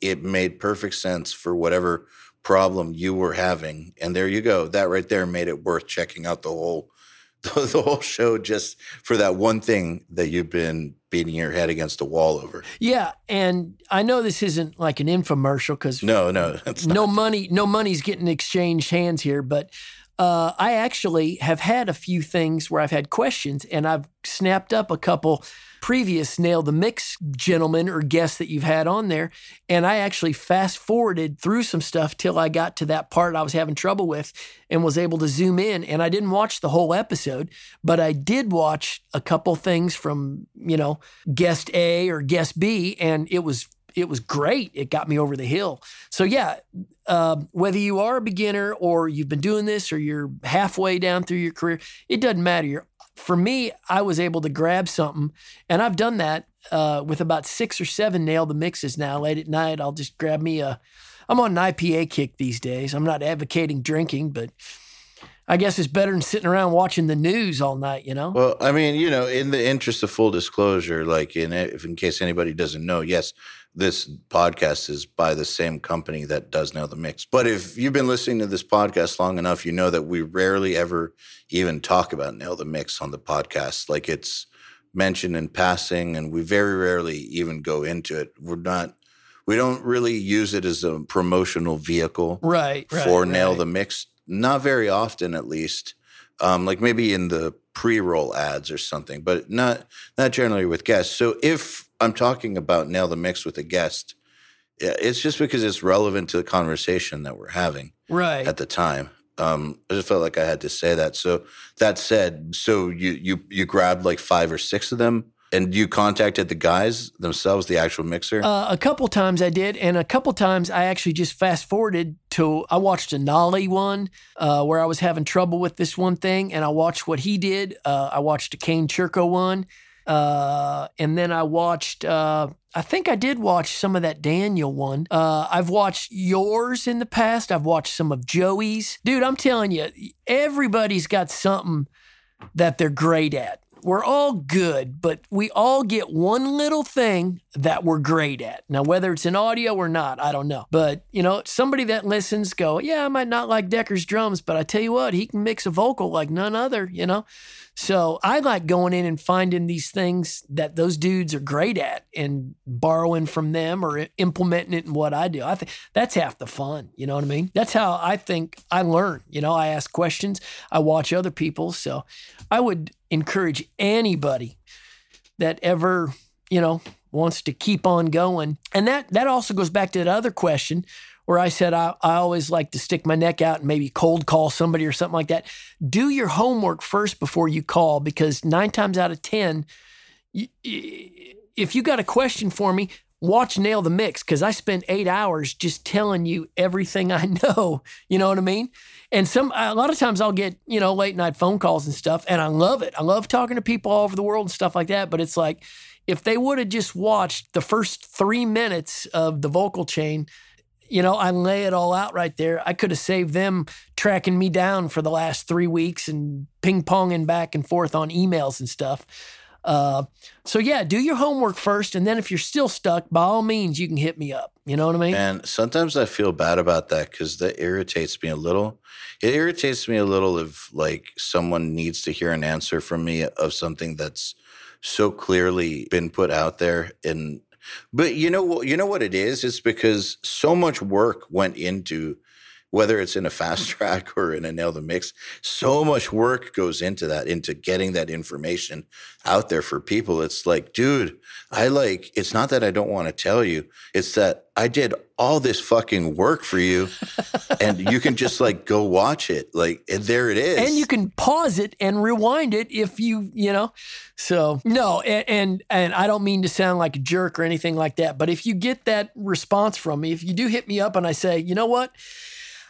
it made perfect sense for whatever problem you were having. And there you go. That right there made it worth checking out the whole the, whole show just for that one thing that you've been beating your head against the wall over. Yeah, and I know this isn't like an infomercial because No, no, that's no money no money's getting exchanged hands here but uh, i actually have had a few things where i've had questions and i've snapped up a couple previous nail the mix gentleman or guest that you've had on there and i actually fast forwarded through some stuff till i got to that part i was having trouble with and was able to zoom in and i didn't watch the whole episode but i did watch a couple things from you know guest a or guest b and it was it was great. It got me over the hill. So yeah, um, whether you are a beginner or you've been doing this or you're halfway down through your career, it doesn't matter. You're, for me, I was able to grab something, and I've done that uh, with about six or seven nail the mixes now. Late at night, I'll just grab me a. I'm on an IPA kick these days. I'm not advocating drinking, but I guess it's better than sitting around watching the news all night. You know. Well, I mean, you know, in the interest of full disclosure, like in if in case anybody doesn't know, yes, this podcast is by the same company that does Nail the Mix. But if you've been listening to this podcast long enough, you know that we rarely ever even talk about Nail the Mix on the podcast. Like it's mentioned in passing, and we very rarely even go into it. We're not. We don't really use it as a promotional vehicle right. Right. for Nail right. the Mix. Not very often, at least. Um, like maybe in the pre-roll ads or something, but not not generally with guests. So if I'm talking about Nail the Mix with a guest, it's just because it's relevant to the conversation that we're having Right. at the time. Um, I just felt like I had to say that. So that said, so you you you grabbed like five or six of them, and you contacted the guys themselves, the actual mixer. Uh, a couple times I did, and a couple times I actually just fast forwarded to. I watched a Nolly one uh, where I was having trouble with this one thing, and I watched what he did. Uh, I watched a Kane Churko one, uh, and then I watched. Uh, I think I did watch some of that Daniel one. Uh, I've watched yours in the past. I've watched some of Joey's. Dude, I'm telling you, everybody's got something that they're great at. We're all good, but we all get one little thing that we're great at. Now, whether it's in audio or not, I don't know. But, you know, somebody that listens go, yeah, I might not like Decker's drums, but I tell you what, he can mix a vocal like none other, you know? So I like going in and finding these things that those dudes are great at and borrowing from them or implementing it in what I do. I think that's half the fun. You know what I mean? That's how I think I learn. You know, I ask questions, I watch other people. So I would encourage anybody that ever, you know, wants to keep on going. And that that also goes back to that other question where I said I, I always like to stick my neck out and maybe cold call somebody or something like that. Do your homework first before you call because nine times out of 10, y- y- if you got a question for me, watch Nail the Mix because I spend eight hours just telling you everything I know. You know what I mean? And some a lot of times I'll get you know late night phone calls and stuff, and I love it. I love talking to people all over the world and stuff like that. But it's like if they would have just watched the first three minutes of the vocal chain, you know, I lay it all out right there. I could have saved them tracking me down for the last three weeks and ping ponging back and forth on emails and stuff. Uh, so yeah, do your homework first, and then if you're still stuck, by all means, you can hit me up. You know what I mean? And sometimes I feel bad about that because that irritates me a little. It irritates me a little if like someone needs to hear an answer from me of something that's so clearly been put out there and but you know what you know what it is? It's because so much work went into whether it's in a fast track or in a nail the mix, so much work goes into that, into getting that information out there for people. It's like, dude, I like, it's not that I don't want to tell you, it's that I did all this fucking work for you and you can just like go watch it. Like, and there it is. And you can pause it and rewind it if you, you know. So, no, and, and, and I don't mean to sound like a jerk or anything like that, but if you get that response from me, if you do hit me up and I say, you know what?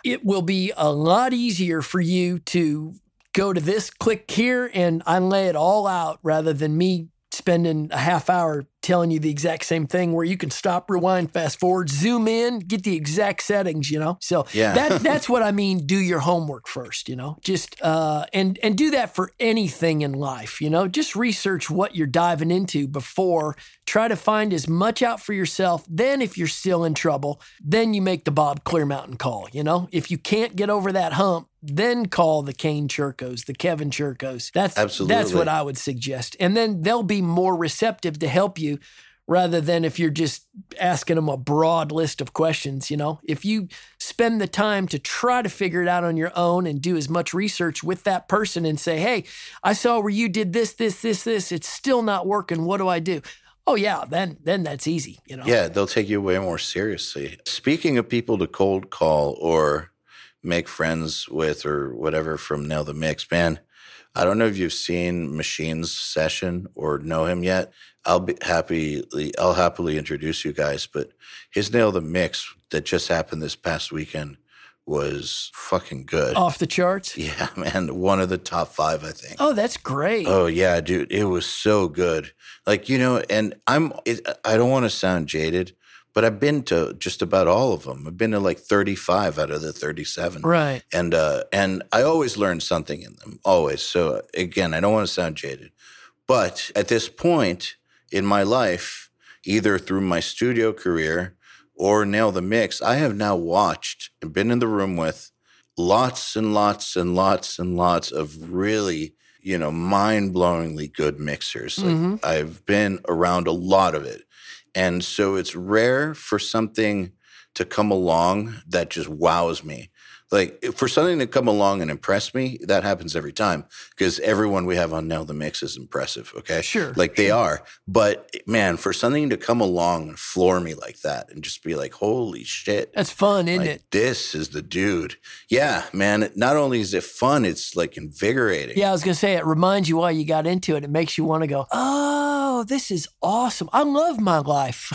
It will be a lot easier for you to go to this, click here, and I lay it all out rather than me spending a half hour telling you the exact same thing where you can stop, rewind, fast forward, zoom in, get the exact settings, you know? So yeah. that that's what I mean, do your homework first, you know? Just uh and and do that for anything in life, you know? Just research what you're diving into before try to find as much out for yourself. Then if you're still in trouble, then you make the Bob Clearmountain call, you know? If you can't get over that hump, then call the Kane Churkos, the Kevin Churkos. That's Absolutely. that's what I would suggest. And then they'll be more receptive to help you rather than if you're just asking them a broad list of questions, you know. If you spend the time to try to figure it out on your own and do as much research with that person and say, "Hey, I saw where you did this, this, this, this. It's still not working. What do I do?" Oh yeah, then then that's easy, you know. Yeah, they'll take you way more seriously. Speaking of people to cold call or make friends with or whatever from Nail the Mix, man. I don't know if you've seen Machine's session or know him yet. I'll be happy. I'll happily introduce you guys. But his Nail the Mix that just happened this past weekend was fucking good. Off the charts? Yeah, man. One of the top five, I think. Oh, that's great. Oh yeah, dude. It was so good. Like you know, and I'm. It, I don't want to sound jaded, but I've been to just about all of them. I've been to like 35 out of the 37. Right. And uh and I always learn something in them, always. So again, I don't want to sound jaded. But at this point in my life, either through my studio career or Nail the Mix, I have now watched and been in the room with lots and lots and lots and lots of really, you know, mind-blowingly good mixers. Like Mm-hmm. I've been around a lot of it. And so it's rare for something to come along that just wows me. Like for something to come along and impress me, that happens every time because everyone we have on Nail the Mix is impressive. Okay. Sure, Like they are. But man, for something to come along and floor me like that and just be like, holy shit. That's fun, isn't like, it? This is the dude. Yeah, man. Not only is it fun, it's like invigorating. Yeah, I was gonna say it reminds you why you got into it. It makes you want to go, oh, this is awesome. I love my life.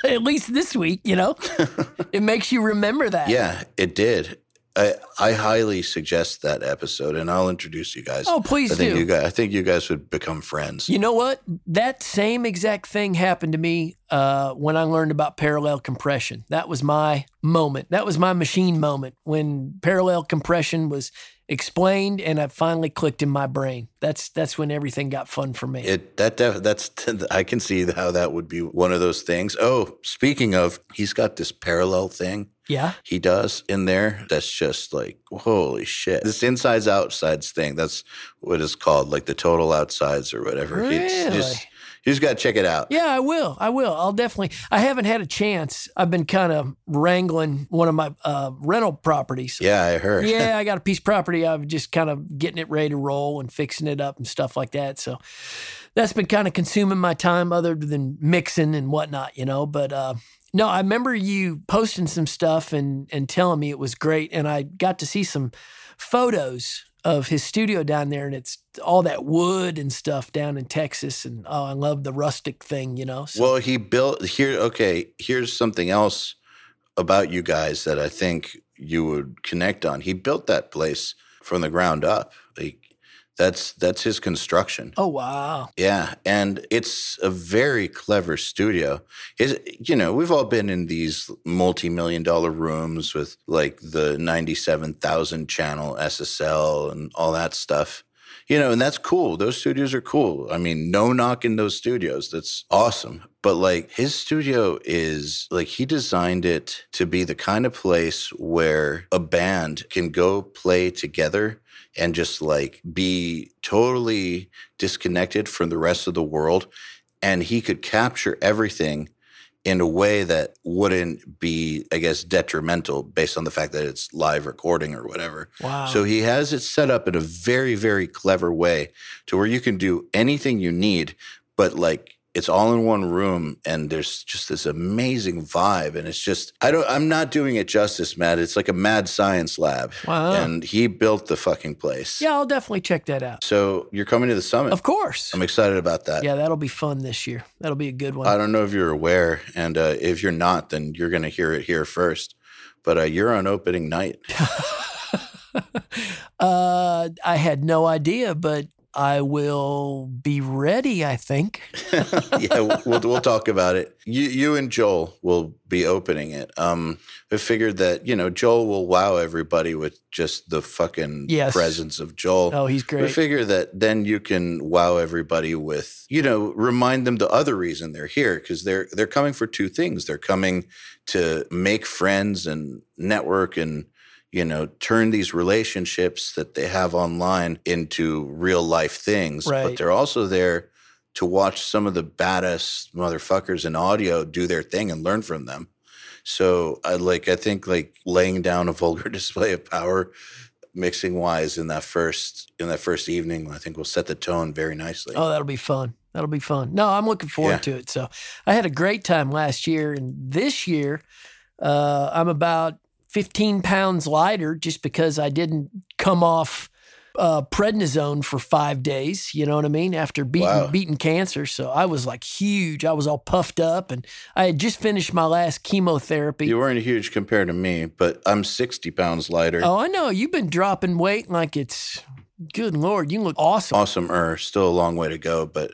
At least this week, you know. it makes you remember that. Yeah, it did. I, I highly suggest that episode, and I'll introduce you guys. Oh, please I think do. You guys, I think you guys would become friends. You know what? That same exact thing happened to me uh, when I learned about parallel compression. That was my moment. That was my machine moment when parallel compression was explained and it finally clicked in my brain. That's that's when everything got fun for me. It that def, that's I can see how that would be one of those things. Oh, speaking of, he's got this parallel thing yeah. he does in there that's just like holy shit. This insides outsides thing. That's what it's called, like the total outsides or whatever. It's Really? just you just got to check it out. Yeah, I will. I will. I'll definitely. I haven't had a chance. I've been kind of wrangling one of my uh, rental properties. Yeah, I heard. yeah, I got a piece of property. I'm just kind of getting it ready to roll and fixing it up and stuff like that. So that's been kind of consuming my time other than mixing and whatnot, you know. But uh, no, I remember you posting some stuff and and telling me it was great, and I got to see some photos of his studio down there, and it's all that wood and stuff down in Texas, and oh, I love the rustic thing, you know. So, Well, he built here. Okay, here's something else about you guys that I think you would connect on. He built that place from the ground up. That's that's his construction. Oh wow. Yeah, and it's a very clever studio. Is you know we've all been in these multi-million dollar rooms with like the ninety-seven thousand channel SSL and all that stuff. You know, and that's cool. Those studios are cool. I mean, no knock in those studios. That's awesome. But like his studio is like he designed it to be the kind of place where a band can go play together and just like be totally disconnected from the rest of the world. And he could capture everything in a way that wouldn't be, I guess, detrimental based on the fact that it's live recording or whatever. Wow. So he has it set up in a very, very clever way to where you can do anything you need, but like it's all in one room and there's just this amazing vibe and it's just i don't i'm not doing it justice matt it's like a mad science lab Wow. and he built the fucking place Yeah, I'll definitely check that out. so you're coming to the summit Of course. i'm excited about that Yeah, that'll be fun this year. That'll be a good one. i don't know if you're aware and uh, if you're not then you're going to hear it here first but uh, you're on opening night Uh, I had no idea, but I will be ready. I think. yeah, we'll, we'll talk about it. You you and Joel will be opening it. Um, I figured that you know Joel will wow everybody with just the fucking Yes. presence of Joel. Oh, he's great. We figure that then you can wow everybody with you know remind them the other reason they're here because they're they're coming for two things. They're coming to make friends and network and you know turn these relationships that they have online into real life things. But they're also there to watch some of the baddest motherfuckers in audio do their thing and learn from them. So I like I think like laying down a vulgar display of power mixing wise in that first in that first evening I think will set the tone very nicely. Oh, that'll be fun. That'll be fun. No, I'm looking forward Yeah. to it. So I had a great time last year, and this year uh, I'm about 15 pounds lighter just because I didn't come off uh, prednisone for five days. You know what I mean? After beating Wow. beating cancer, so I was like huge. I was all puffed up, and I had just finished my last chemotherapy. You weren't huge compared to me, but I'm 60 pounds lighter. oh, I know you've been dropping weight like it's good lord. You look awesome. Awesome er, still a long way to go, but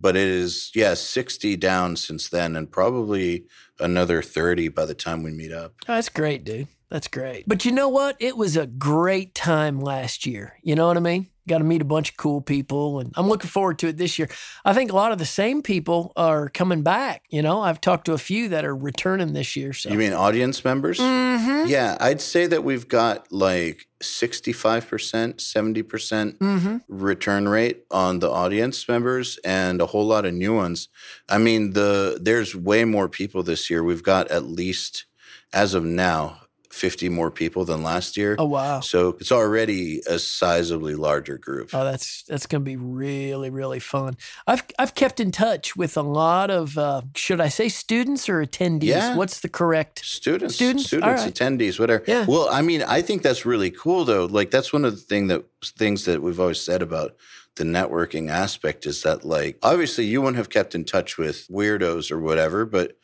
but it is yeah, 60 down since then and probably another 30 by the time we meet up. Oh, That's great, dude. That's great. But you know what? It was a great time last year. You know what I mean? Got to meet a bunch of cool people, and I'm looking forward to it this year. I think a lot of the same people are coming back. You know, I've talked to a few that are returning this year. So You mean audience members? Mm-hmm. Yeah, I'd say that we've got like 65%, 70% Mm-hmm. return rate on the audience members and a whole lot of new ones. I mean, the there's way more people this year. We've got at least as of now 50 more people than last year. Oh wow. So it's already a sizably larger group. Oh, that's that's gonna be really really fun. I've I've kept in touch with a lot of uh, should I say students or attendees? Yeah. What's the correct? Students, Students? students, right. attendees, whatever. Yeah. Well, I mean, I think that's really cool, though. Like, that's one of the thing that things that we've always said about the networking aspect is that, like, obviously, you wouldn't have kept in touch with weirdos or whatever, but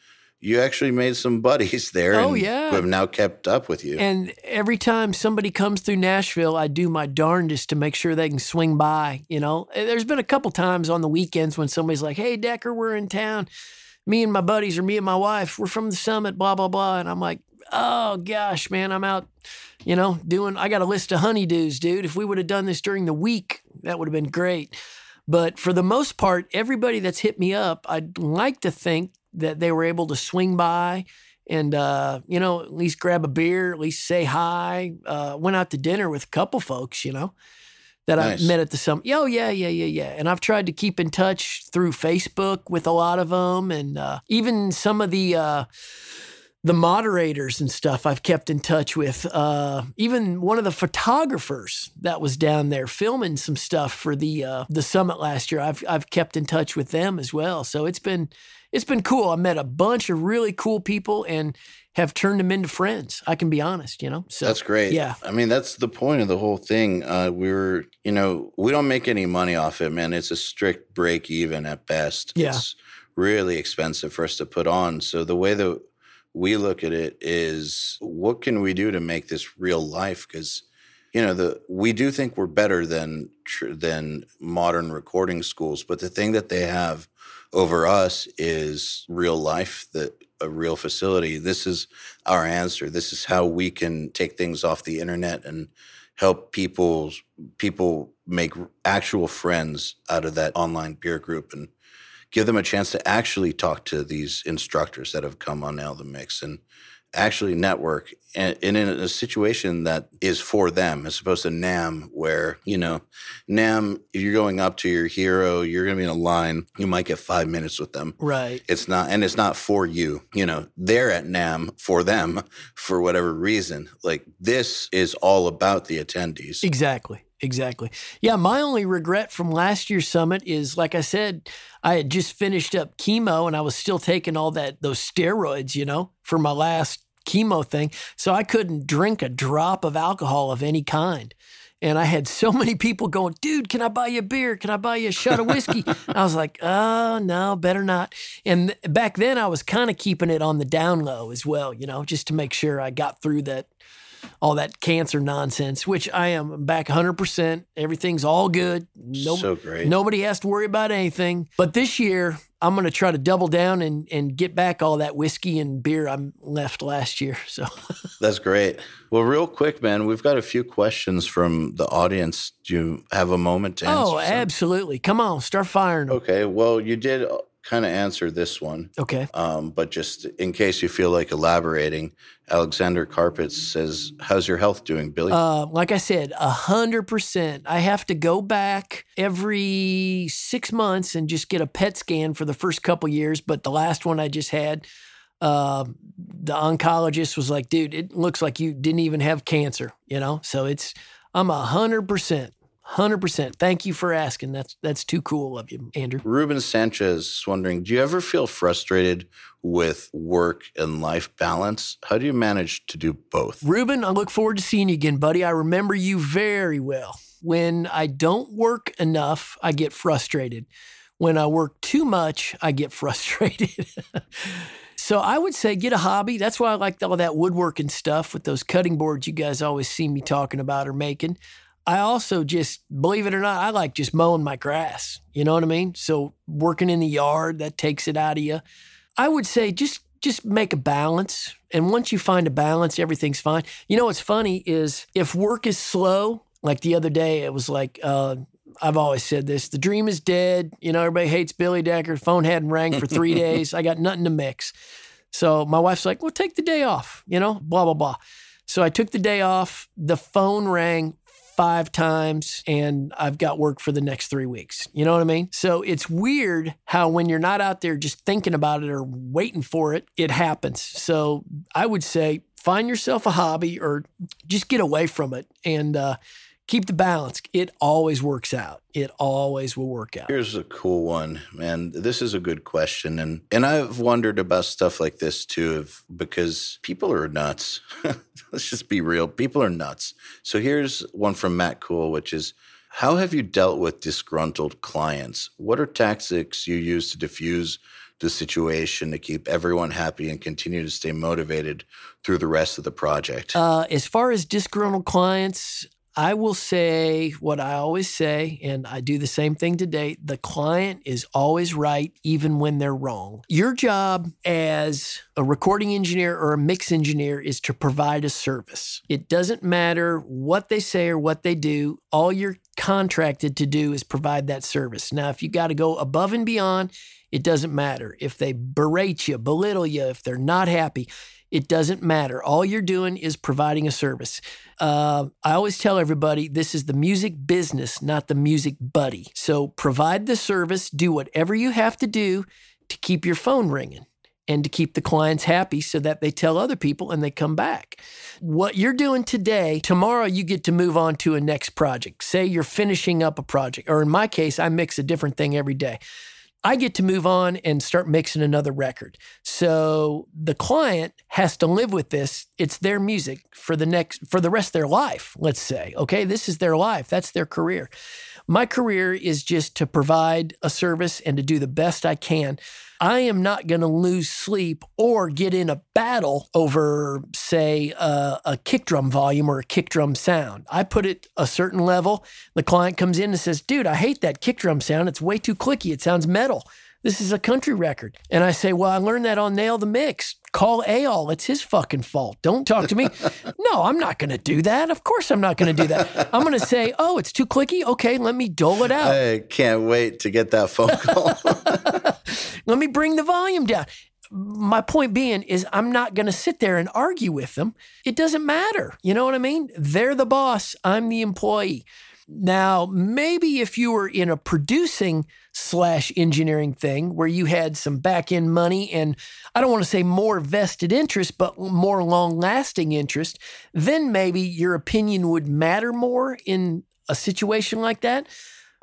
you actually made some buddies there. Oh, yeah. who have now kept up with you. And every time somebody comes through Nashville, I do my darndest to make sure they can swing by. You know, eh, there's been a couple times on the weekends when somebody's like, "Hey, Decker, we're in town. Me and my buddies, or me and my wife, we're from the summit." Blah blah blah, and I'm like, "Oh gosh, man, I'm out." You know, doing. I got a list of honeydews, dude. If we would have done this during the week, that would have been great. But for the most part, everybody that's hit me up, I'd like to think that they were able to swing by and uh, you know at least grab a beer, at least say hi. Uh, went out to dinner with a couple folks, you know, that Nice. I met at the summit. Oh yeah, yeah, yeah, yeah. And I've tried to keep in touch through Facebook with a lot of them, and uh, even some of the. Uh, the moderators and stuff I've kept in touch with. Uh, even one of the photographers that was down there filming some stuff for the uh, the summit last year. I've I've kept in touch with them as well. So it's been it's been cool. I met a bunch of really cool people and have turned them into friends. I can be honest, you know. So That's great. Yeah. I mean, that's the point of the whole thing. Uh, we're, you know, we don't make any money off it, man. It's a strict break even at best. Yeah. It's really expensive for us to put on. So the way that we look at it is what can we do to make this real life? Because you know the we do think we're better than than modern recording schools, but the thing that they have over us is real life that a real facility. This is our answer. This is how we can take things off the internet and help people people make actual friends out of that online peer group and give them a chance to actually talk to these instructors that have come on Nail the Mix and actually network and, in a situation that is for them as opposed to NAMM, where, you know, NAMM, if you're going up to your hero, you're going to be in a line, you might get five minutes with them. Right. It's not, and it's not for you. You know, they're at NAMM for them for whatever reason. Like this is all about the attendees. Exactly. Exactly. Yeah, my only regret from last year's summit is like I said, I had just finished up chemo and I was still taking all that those steroids, you know, for my last chemo thing. So I couldn't drink a drop of alcohol of any kind. And I had so many people going, dude, can I buy you a beer? Can I buy you a shot of whiskey? I was like, oh, no, better not. And back then I was kind of keeping it on the down low as well, you know, just to make sure I got through that all that cancer nonsense, which I am back 100%. Everything's all good. No, so great. Nobody has to worry about anything. But this year, I'm going to try to double down and, and get back all that whiskey and beer I left last year. So that's great. Well, real quick, man, we've got a few questions from the audience. Do you have a moment to oh, answer? Oh, absolutely. Come on, start firing them. Okay. Well, you did kind of answer this one. Okay. Um, but just in case you feel like elaborating, Alexander Carpet says, "How's your health doing, Billy?" Uh, like I said, a hundred percent. I have to go back every six months and just get a PET scan for the first couple years. But the last one I just had, uh, the oncologist was like, "Dude, it looks like you didn't even have cancer." You know, so it's I'm a hundred percent. Thank you for asking. That's that's too cool of you, Andrew. Ruben Sanchez is wondering: Do you ever feel frustrated with work and life balance? How do you manage to do both? Ruben, I look forward to seeing you again, buddy. I remember you very well. When I don't work enough, I get frustrated. When I work too much, I get frustrated. So I would say get a hobby. That's why I like all that woodworking stuff with those cutting boards you guys always see me talking about or making. I also just, believe it or not, I like just mowing my grass. You know what I mean? So working in the yard, that takes it out of you. I would say just just make a balance. And once you find a balance, everything's fine. You know what's funny is if work is slow, like the other day, it was like, uh, I've always said this the dream is dead. You know, everybody hates Billy Decker. Phone hadn't rang for three days. I got nothing to mix. So my wife's like, well, take the day off, you know, blah, blah, blah. So I took the day off. The phone rang five times and I've got work for the next three weeks. You know what I mean? So it's weird how when you're not out there just thinking about it or waiting for it, it happens. So I would say find yourself a hobby or just get away from it and uh, keep the balance. It always works out. It always will work out. Here's a cool one, man. This is a good question, and and I've wondered about stuff like this too, if, because people are nuts. Let's just be real. People are nuts. So here's one from Matt Cool, which is. How have you dealt with disgruntled clients? What are tactics you use to diffuse the situation to keep everyone happy and continue to stay motivated through the rest of the project? Uh, as far as disgruntled clients, I will say what I always say, and I do the same thing today. The client is always right, even when they're wrong. Your job as a recording engineer or a mix engineer is to provide a service. It doesn't matter what they say or what they do, all you're contracted to do is provide that service. Now, if you got to go above and beyond, it doesn't matter. If they berate you, belittle you, if they're not happy, it doesn't matter. All you're doing is providing a service. Uh, I always tell everybody this is the music business, not the music buddy. So provide the service, do whatever you have to do to keep your phone ringing and to keep the clients happy so that they tell other people and they come back. What you're doing today, tomorrow you get to move on to a next project. Say you're finishing up a project, or in my case, I mix a different thing every day. I get to move on and start mixing another record. So the client has to live with this. It's their music for the next for the rest of their life, let's say. Okay, this is their life. That's their career. My career is just to provide a service and to do the best I can. I am not going to lose sleep or get in a battle over, say, a kick drum volume or a kick drum sound. I put it a certain level. The client comes in and says, Dude, I hate that kick drum sound. It's way too clicky. It sounds metal. This is a country record. And I say, Well, I learned that on Nail the Mix. Call Eyal. It's his fucking fault. Don't talk to me. no, I'm not going to do that. Of course, I'm not going to do that. I'm going to say, Oh, it's too clicky. Okay, let me dole it out. I can't wait to get that phone call. let me bring the volume down. My point being is, I'm not going to sit there and argue with them. It doesn't matter. You know what I mean? They're the boss, I'm the employee. Now, maybe if you were in a producing slash engineering thing where you had some back end money and I don't want to say more vested interest, but more long lasting interest, then maybe your opinion would matter more in a situation like that.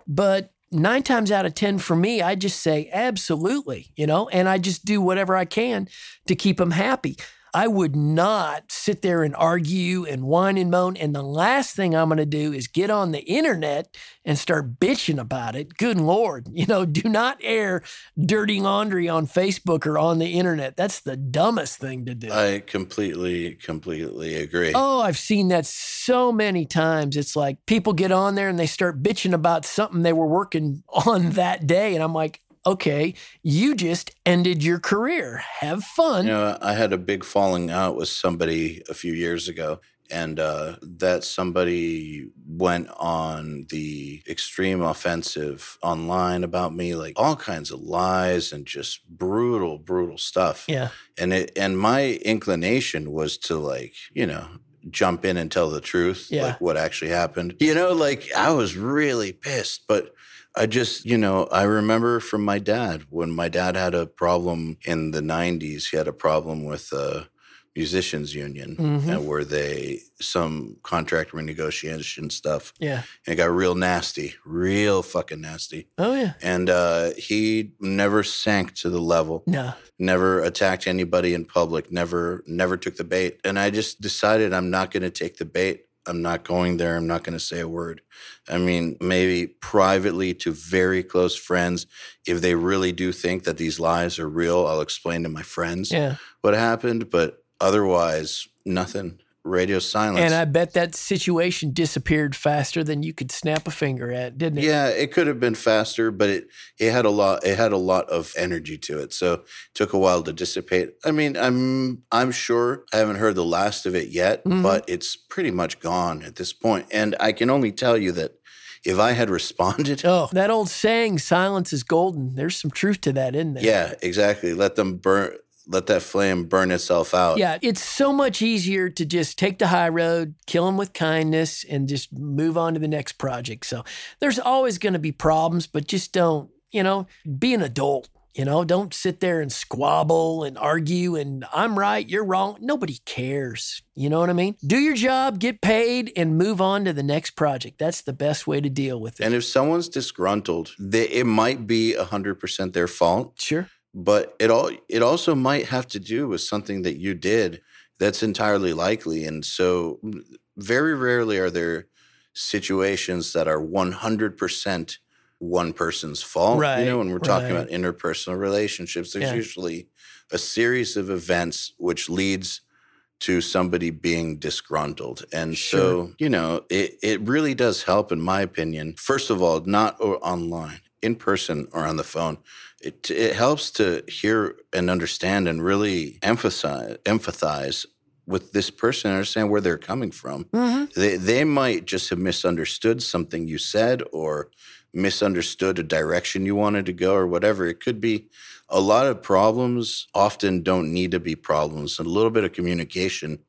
But nine times out of 10 for me, I just say absolutely, you know, and I just do whatever I can to keep them happy. I would not sit there and argue and whine and moan. And the last thing I'm going to do is get on the internet and start bitching about it. Good Lord. You know, do not air dirty laundry on Facebook or on the internet. That's the dumbest thing to do. I completely, completely agree. Oh, I've seen that so many times. It's like people get on there and they start bitching about something they were working on that day. And I'm like, okay, you just ended your career. Have fun. You know, I had a big falling out with somebody a few years ago, and uh, that somebody went on the extreme offensive online about me, like all kinds of lies and just brutal, brutal stuff. Yeah. And it and my inclination was to like, you know, jump in and tell the truth, Yeah. like what actually happened. You know, like I was really pissed, but I just, you know, I remember from my dad when my dad had a problem in the 90s, he had a problem with the musicians union Mhm. and where they some contract renegotiation stuff Yeah. and it got real nasty, real fucking nasty. Oh, yeah. And uh, he never sank to the level No. never attacked anybody in public, never never took the bait. And I just decided I'm not going to take the bait. I'm not going there. I'm not going to say a word. I mean, maybe privately to very close friends, if they really do think that these lies are real, I'll explain to my friends Yeah. what happened. But otherwise, nothing. Radio silence. And I bet that situation disappeared faster than you could snap a finger at, didn't it? Yeah, it could have been faster, but it it had a lot it had a lot of energy to it. So it took a while to dissipate. I mean, I'm I'm sure I haven't heard the last of it yet, Mhm. but it's pretty much gone at this point. And I can only tell you that if I had responded, Oh, that old saying, silence is golden. There's some truth to that, isn't there? yeah, exactly. Let them burn let that flame burn itself out. Yeah, it's so much easier to just take the high road, kill them with kindness, and just move on to the next project. So there's always going to be problems, but just don't, you know, be an adult. You know, don't sit there and squabble and argue and I'm right, you're wrong. Nobody cares. You know what I mean? Do your job, get paid, and move on to the next project. That's the best way to deal with it. And if someone's disgruntled, they, it might be 100% their fault. sure. But it all it also might have to do with something that you did that's entirely likely and so very rarely are there situations that are 100% one person's fault Right, you know when we're talking about interpersonal relationships there's Yeah. usually a series of events which leads to somebody being disgruntled and Sure. so you know it, it really does help in my opinion first of all not online in person or on the phone it it helps to hear and understand and really emphasize empathize with this person and understand where they're coming from. hmm They they might just have misunderstood something you said or misunderstood a direction you wanted to go or whatever. It could be a lot of problems often don't need to be problems. A little bit of communication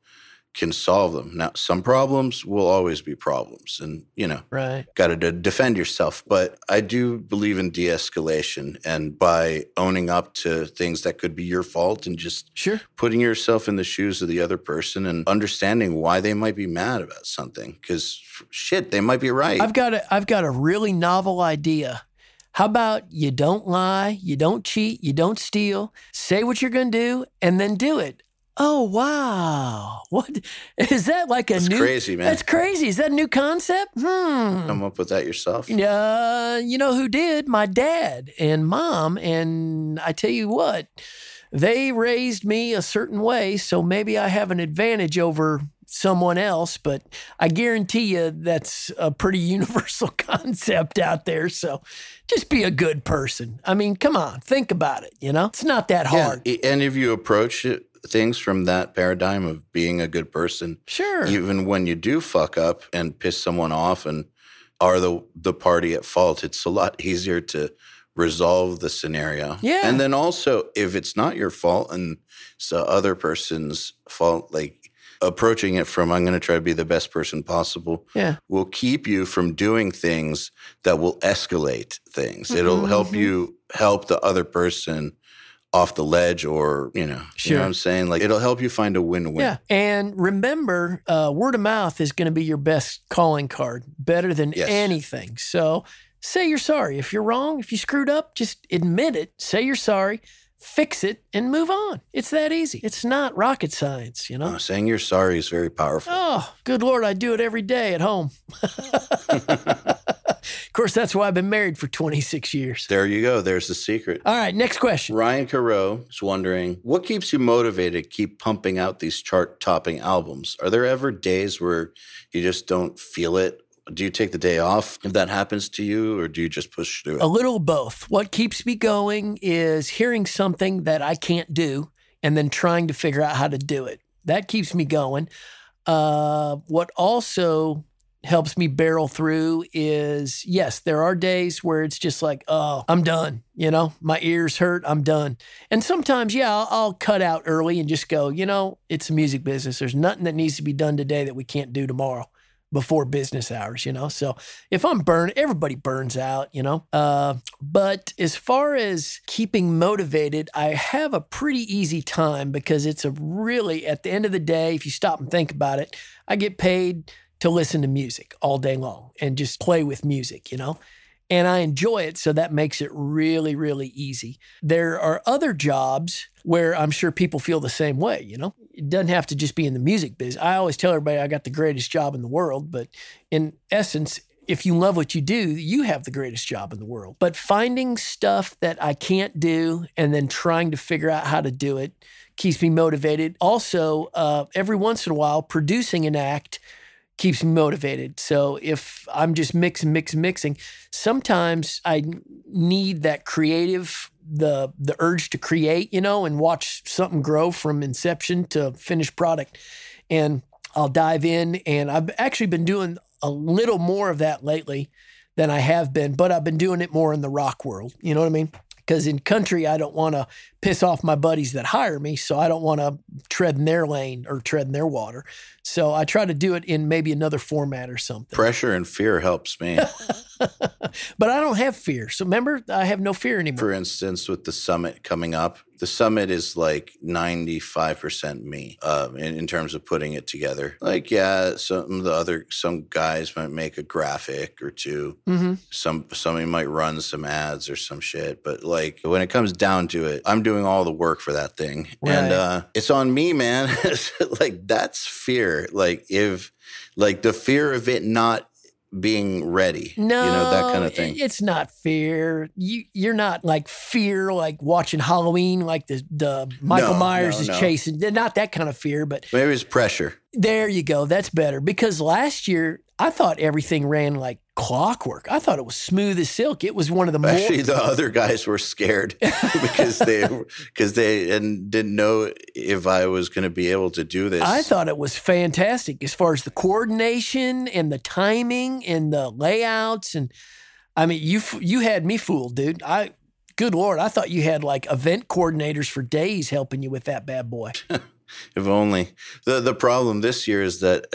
can solve them. Now, some problems will always be problems and, you know, Right. got to de- defend yourself. But I do believe in de escalation and by owning up to things that could be your fault and just Sure. putting yourself in the shoes of the other person and understanding why they might be mad about something. Because shit, they might be right. I've got a I've got a really novel idea. How about you don't lie, you don't cheat, you don't steal, say what you're going to do and then do it. Oh wow! What is that like a That's new? crazy, man. That's crazy. Is that a new concept? Hmm. Come up with that yourself? Uh, you know who did? My dad and mom. And I tell you what, they raised me a certain way. So maybe I have an advantage over someone else, but I guarantee you that's a pretty universal concept out there. So just be a good person. I mean, come on, think about it. You know, it's not that hard. Yeah. And if you approach it, things from that paradigm of being a good person, Sure. even when you do fuck up and piss someone off and are the the party at fault, it's a lot easier to resolve the scenario. Yeah. And then also if it's not your fault and it's the other person's fault, like approaching it from I'm gonna try to be the best person possible yeah. will keep you from doing things that will escalate things. It'll help Mm-hmm. you help the other person off the ledge or, you know, you know what I'm saying? Like it'll help you find a win-win. Yeah. And remember, uh, word of mouth is going to be your best calling card, better than Yes. anything. So say you're sorry. If you're wrong, if you screwed up, just admit it, say you're sorry, fix it, and move on. It's that easy. It's not rocket science, you know? Uh, saying you're sorry is very powerful. Oh, good Lord, I do it every day at home. of course, that's why I've been married for 26 years. There you go. There's the secret. All right, next question. Ryan Caro is wondering what keeps you motivated to keep pumping out these chart topping albums? Are there ever days where you just don't feel it? Do you take the day off if that happens to you, or do you just push through it? A little both. What keeps me going is hearing something that I can't do and then trying to figure out how to do it. That keeps me going. Uh, what also helps me barrel through is yes, there are days where it's just like, oh, I'm done. You know, my ears hurt. I'm done. And sometimes, yeah, I'll, I'll cut out early and just go, you know, it's a music business. There's nothing that needs to be done today that we can't do tomorrow before business hours, you know? So if I'm burned, everybody burns out, you know? Uh, but as far as keeping motivated, I have a pretty easy time because it's a really, at the end of the day, if you stop and think about it, I get paid to listen to music all day long and just play with music, you know? And I enjoy it, so that makes it really, really easy. There are other jobs where I'm sure people feel the same way, you know? It doesn't have to just be in the music business. I always tell everybody I got the greatest job in the world, but in essence, if you love what you do, you have the greatest job in the world. But finding stuff that I can't do and then trying to figure out how to do it keeps me motivated. Also, uh, every once in a while, producing an act keeps me motivated. So if I'm just mixing, mixing, mixing, sometimes I need that creative, the the urge to create, you know, and watch something grow from inception to finished product. And I'll dive in, and I've actually been doing a little more of that lately than I have been, but I've been doing it more in the rock world. You know what I mean? Because in country, I don't want to piss off my buddies that hire me, so I don't want to tread in their lane or tread in their water. So I try to do it in maybe another format or something. Pressure and fear helps me. But I don't have fear. So remember, I have no fear anymore. For instance, with the summit coming up, the summit is like 95% me um, in, in terms of putting it together. Like, yeah, some of the other, some guys might make a graphic or 2 hmm Some Somebody might run some ads or some shit. But like, when it comes down to it, I'm doing all the work for that thing. And uh, it's on me, man. like, that's fear. Like, if, like, the fear of it not being ready, No, you know, that kind of thing. It's not fear. You you're not like fear, like watching Halloween, like the the Michael No, Myers no, is no. chasing. Not that kind of fear, but Maybe it's pressure. there you go. That's better because last year I thought everything ran like clockwork. I thought it was smooth as silk. It was one of the more. Actually, the other guys were scared because they because they and didn't know if I was going to be able to do this. I thought it was fantastic as far as the coordination and the timing and the layouts and I mean you you had me fooled, dude. I good lord, I thought you had like event coordinators for days helping you with that bad boy. if only the the problem this year is that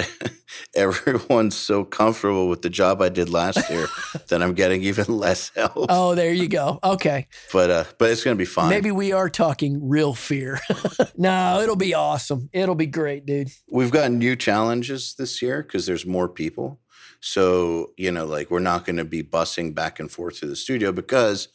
everyone's so comfortable with the job I did last year that I'm getting even less help. Oh, there you go. Okay. But uh, but it's going to be fine. Maybe we are talking real fear. no, it'll be awesome. It'll be great, dude. We've got new challenges this year because there's more people. So, you know, like we're not going to be bussing back and forth to the studio because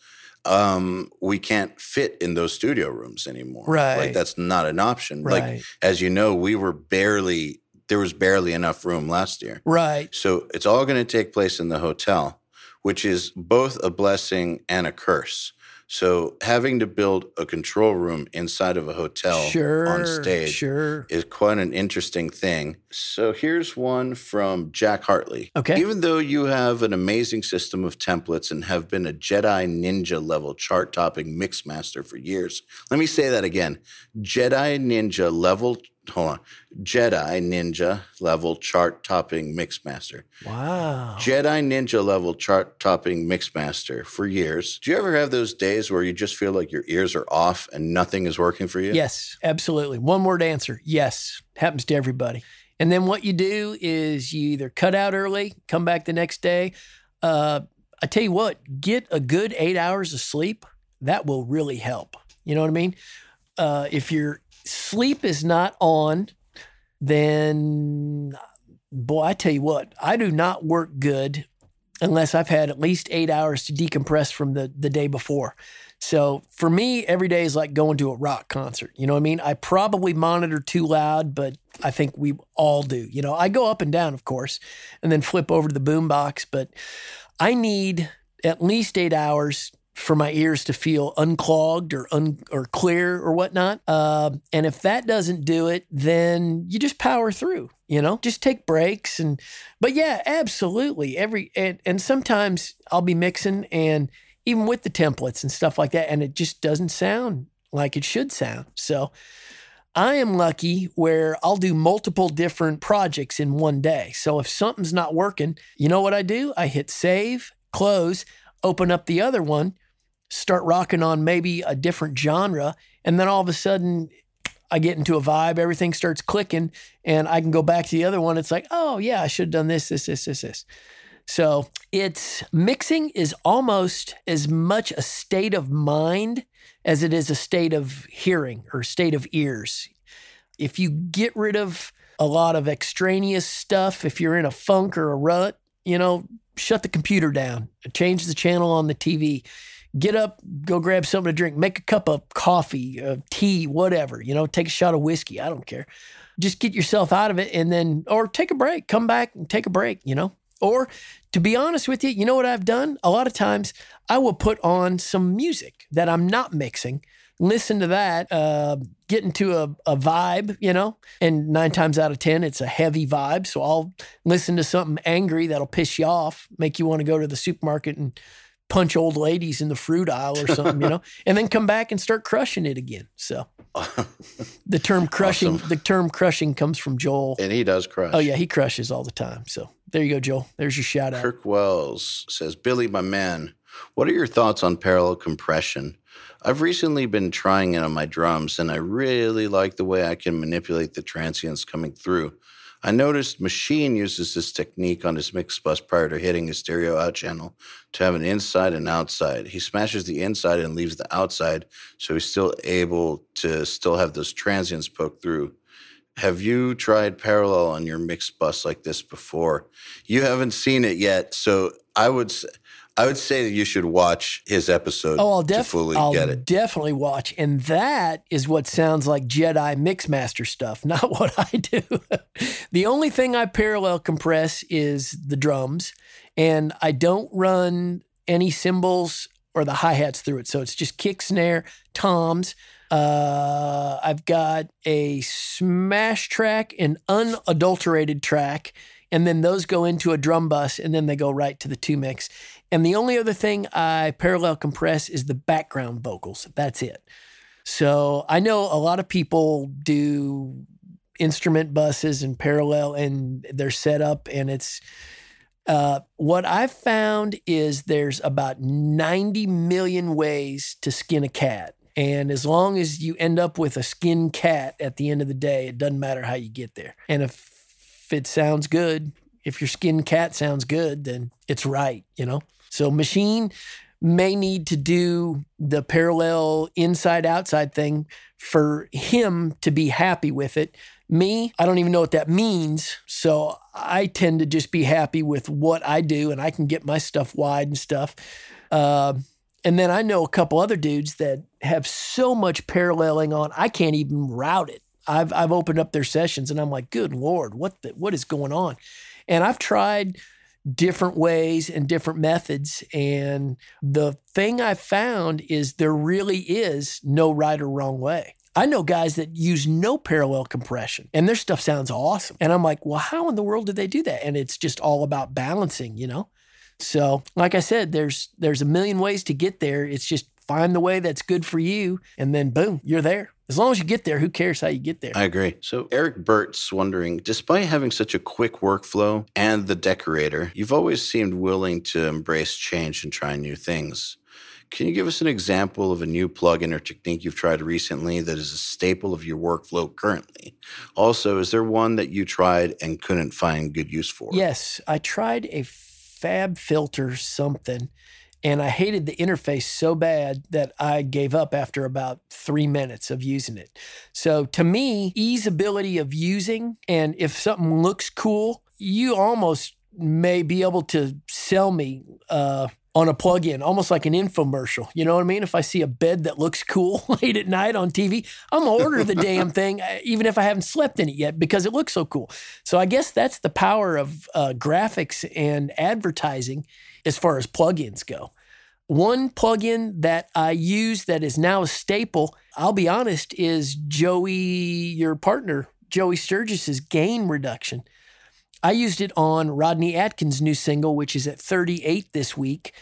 um, we can't fit in those studio rooms anymore. Right. Like that's not an option. Like Right. as you know, we were barely there was barely enough room last year. Right. So it's all going to take place in the hotel, which is both a blessing and a curse. So having to build a control room inside of a hotel Sure. on stage Sure. is quite an interesting thing. So here's one from Jack Hartley. Okay. Even though you have an amazing system of templates and have been a Jedi Ninja level chart topping mix master for years, let me say that again Jedi Ninja level, hold on, Jedi Ninja level chart topping mix master. Wow. Jedi Ninja level chart topping mixmaster for years. Do you ever have those days where you just feel like your ears are off and nothing is working for you? Yes, absolutely. One word answer. Yes. Happens to everybody. And then what you do is you either cut out early, come back the next day. Uh, I tell you what, get a good eight hours of sleep. That will really help. You know what I mean? Uh, if your sleep is not on, then boy, I tell you what, I do not work good unless I've had at least eight hours to decompress from the, the day before. So for me, every day is like going to a rock concert. You know what I mean? I probably monitor too loud, but I think we all do. You know, I go up and down, of course, and then flip over to the boombox, but I need at least eight hours for my ears to feel unclogged or un, or clear or whatnot. Uh, and if that doesn't do it, then you just power through. You know, just take breaks and. But yeah, absolutely. Every and, and sometimes I'll be mixing and even with the templates and stuff like that, and it just doesn't sound like it should sound. So. I am lucky where I'll do multiple different projects in one day. So if something's not working, you know what I do? I hit save, close, open up the other one, start rocking on maybe a different genre, and then all of a sudden I get into a vibe, everything starts clicking, and I can go back to the other one. It's like, oh yeah, I should have done this, this, this, this, this. So it's mixing is almost as much a state of mind as it is a state of hearing or state of ears. If you get rid of a lot of extraneous stuff, if you're in a funk or a rut, you know, shut the computer down, change the channel on the TV, get up, go grab something to drink, make a cup of coffee, uh, tea, whatever, you know, take a shot of whiskey. I don't care. Just get yourself out of it and then, or take a break, come back and take a break, you know? Or to be honest with you, you know what I've done? A lot of times I will put on some music that I'm not mixing, listen to that, uh, get into a, a vibe, you know, and nine times out of 10, it's a heavy vibe. So I'll listen to something angry that'll piss you off, make you want to go to the supermarket and punch old ladies in the fruit aisle or something, you know, and then come back and start crushing it again. So the term crushing, Awesome. the term crushing comes from Joel. And he does crush. Oh yeah, he crushes all the time. So there you go, Joel. There's your shout out. Kirk Wells says, Billy, my man, what are your thoughts on parallel compression? I've recently been trying it on my drums, and I really like the way I can manipulate the transients coming through. I noticed Machine uses this technique on his mix bus prior to hitting his stereo out channel to have an inside and outside. He smashes the inside and leaves the outside, so he's still able to still have those transients poke through. Have you tried parallel on your mix bus like this before? You haven't seen it yet, so I would I would say that you should watch his episode Oh, I'll, to def- fully I'll get it. definitely watch. And that is what sounds like Jedi Mixmaster stuff, not what I do. the only thing I parallel compress is the drums, and I don't run any cymbals or the hi hats through it. So it's just kick, snare, toms. Uh, I've got a smash track, an unadulterated track, and then those go into a drum bus, and then they go right to the two mix. And the only other thing I parallel compress is the background vocals. That's it. So I know a lot of people do instrument buses and parallel, and they're set up, and it's uh, what I've found is there's about 90 million ways to skin a cat. And as long as you end up with a skinned cat at the end of the day, it doesn't matter how you get there. And if it sounds good, if your skin cat sounds good, then it's right, you know? So machine may need to do the parallel inside outside thing for him to be happy with it. Me, I don't even know what that means. So I tend to just be happy with what I do and I can get my stuff wide and stuff. Uh, And then I know a couple other dudes that have so much paralleling on, I can't even route it. I've I've opened up their sessions and I'm like, good lord, what the, what is going on? And I've tried different ways and different methods. And the thing I found is there really is no right or wrong way. I know guys that use no parallel compression and their stuff sounds awesome. And I'm like, well, how in the world did they do that? And it's just all about balancing, you know? So, like I said, there's there's a million ways to get there. It's just find the way that's good for you and then boom, you're there. As long as you get there, who cares how you get there? I agree. So Eric Burt's wondering, despite having such a quick workflow and the decorator, you've always seemed willing to embrace change and try new things. Can you give us an example of a new plugin or technique you've tried recently that is a staple of your workflow currently? Also, is there one that you tried and couldn't find good use for? Yes, I tried a FabFilter something and I hated the interface so bad that I gave up after about three minutes of using it. So to me, easeability of using, and if something looks cool, you almost may be able to sell me uh, on a plug-in, almost like an infomercial. You know what I mean? If I see a bed that looks cool late at night on TV, I'm gonna order the damn thing, uh, even if I haven't slept in it yet, because it looks so cool. So I guess that's the power of uh, graphics and advertising as far as plugins go. One plugin that I use that is now a staple, I'll be honest, is Joey, your partner, Joey Sturgis's gain reduction. I used it on Rodney Atkins' new single, which is at 38 this week.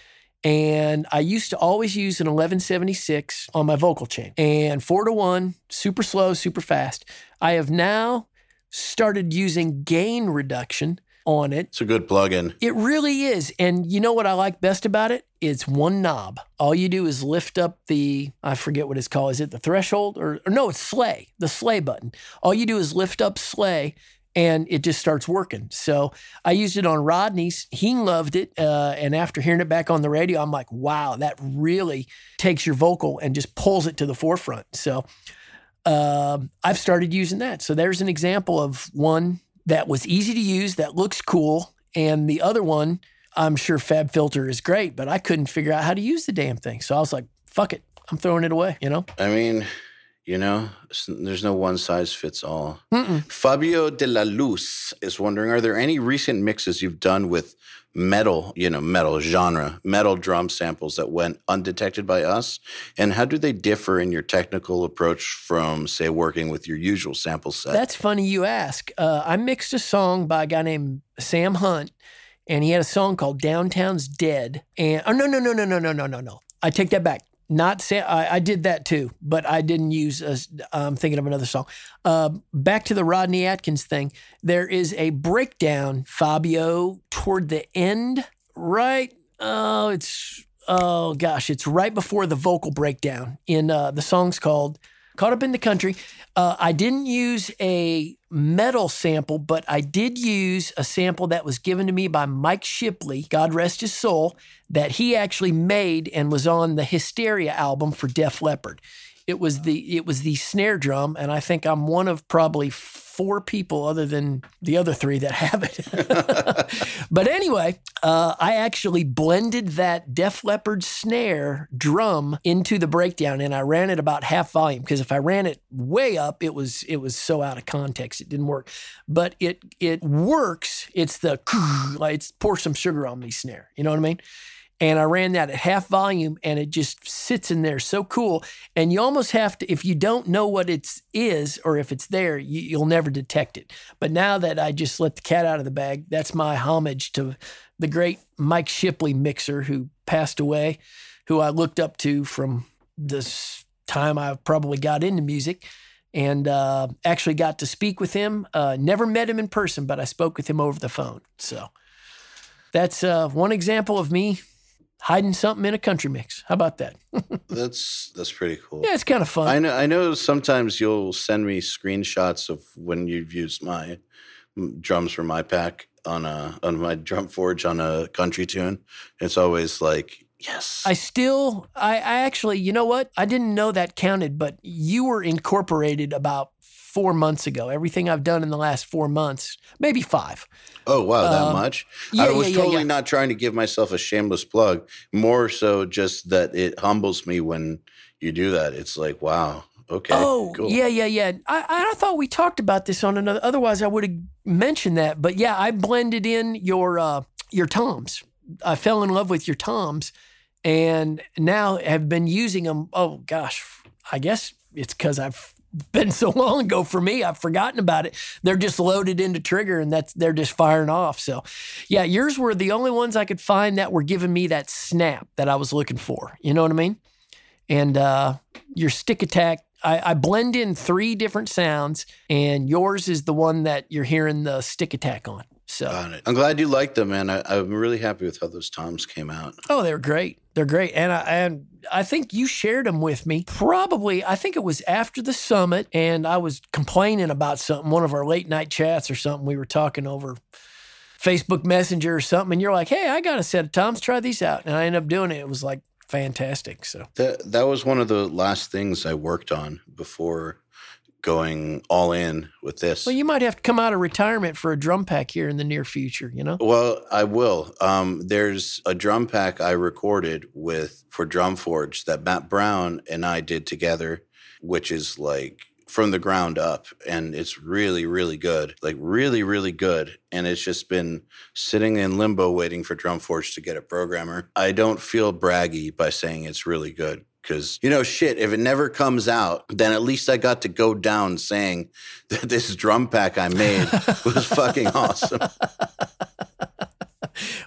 And I used to always use an 1176 on my vocal chain and four to one, super slow, super fast. I have now started using gain reduction on it. It's a good plugin. It really is. And you know what I like best about it? It's one knob. All you do is lift up the, I forget what it's called. Is it the threshold or, or no, it's slay, the slay button. All you do is lift up slay and it just starts working. So I used it on Rodney's. He loved it. Uh, and after hearing it back on the radio, I'm like, wow, that really takes your vocal and just pulls it to the forefront. So uh, I've started using that. So there's an example of one that was easy to use, that looks cool. And the other one, I'm sure FabFilter is great, but I couldn't figure out how to use the damn thing. So I was like, fuck it. I'm throwing it away, you know? I mean, you know, there's no one size fits all. Mm-mm. Fabio de la Luz is wondering Are there any recent mixes you've done with metal, you know, metal genre, metal drum samples that went undetected by us? And how do they differ in your technical approach from, say, working with your usual sample set? That's funny you ask. Uh, I mixed a song by a guy named Sam Hunt, and he had a song called Downtown's Dead. And, oh, no, no, no, no, no, no, no, no, no. I take that back not say I, I, did that too, but I didn't use. i I'm thinking of another song. Uh, back to the Rodney Atkins thing. There is a breakdown, Fabio, toward the end, right? Oh, it's oh gosh, it's right before the vocal breakdown in uh, the song's called "Caught Up in the Country." Uh, I didn't use a metal sample, but I did use a sample that was given to me by Mike Shipley, God rest his soul, that he actually made and was on the Hysteria album for Def Leppard. It was the it was the snare drum, and I think I'm one of probably four people other than the other three that have it. but anyway, uh, I actually blended that Def Leppard snare drum into the breakdown, and I ran it about half volume because if I ran it way up, it was it was so out of context, it didn't work. But it it works. It's the like it's pour some sugar on me snare. You know what I mean? And I ran that at half volume and it just sits in there so cool. And you almost have to, if you don't know what it is or if it's there, you, will never detect it. But now that I just let the cat out of the bag, that's my homage to the great Mike Shipley mixer who passed away, who I looked up to from this time I probably got into music and uh, actually got to speak with him. Uh, never met him in person, but I spoke with him over the phone. So that's uh, one example of me hiding something in a country mix. How about that? that's that's pretty cool. Yeah, it's kind of fun. I know. I know. Sometimes you'll send me screenshots of when you've used my drums for my pack on a on my drum forge on a country tune. It's always like Yes. I still, I, I actually, you know what? I didn't know that counted, but you were incorporated about four months ago. Everything I've done in the last four months, maybe five. oh wow, that Um, much? yeah, I was yeah, yeah, totally not trying to give myself a shameless plug. More so, just that it humbles me when you do that. It's like, wow, okay, oh, cool. yeah, yeah, yeah. I, I thought we talked about this on another. Otherwise, I would have mentioned that. But yeah, I blended in your uh, your toms. I fell in love with your toms, and now have been using them. Oh gosh, I guess it's because I've been so long ago for me. I've forgotten about it. They're just loaded into trigger, and that's they're just firing off. So, yeah, yours were the only ones I could find that were giving me that snap that I was looking for. You know what I mean? And uh, your stick attack. I, I blend in three different sounds, and yours is the one that you're hearing the stick attack on. So, Got it. I'm glad you liked them, man. I, I'm really happy with how those toms came out. Oh, they're great. They're great, and I and I think you shared them with me. Probably, I think it was after the summit, and I was complaining about something. One of our late night chats or something. We were talking over Facebook Messenger or something, and you're like, "Hey, I got a set of toms. Try these out." And I ended up doing it. It was like fantastic. So, That that was one of the last things I worked on before going all in with this. well, you might have to come out of retirement for a drum pack here in the near future. You know? Well, I will. Um, there's a drum pack I recorded with for Drum Forge that Matt Brown and I did together, which is like from the ground up, and it's really, really good. Like really, really good. And it's just been sitting in limbo waiting for Drum Forge to get a programmer. I don't feel braggy by saying it's really good. Cause you know, shit, if it never comes out, then at least I got to go down saying that this drum pack I made was fucking awesome.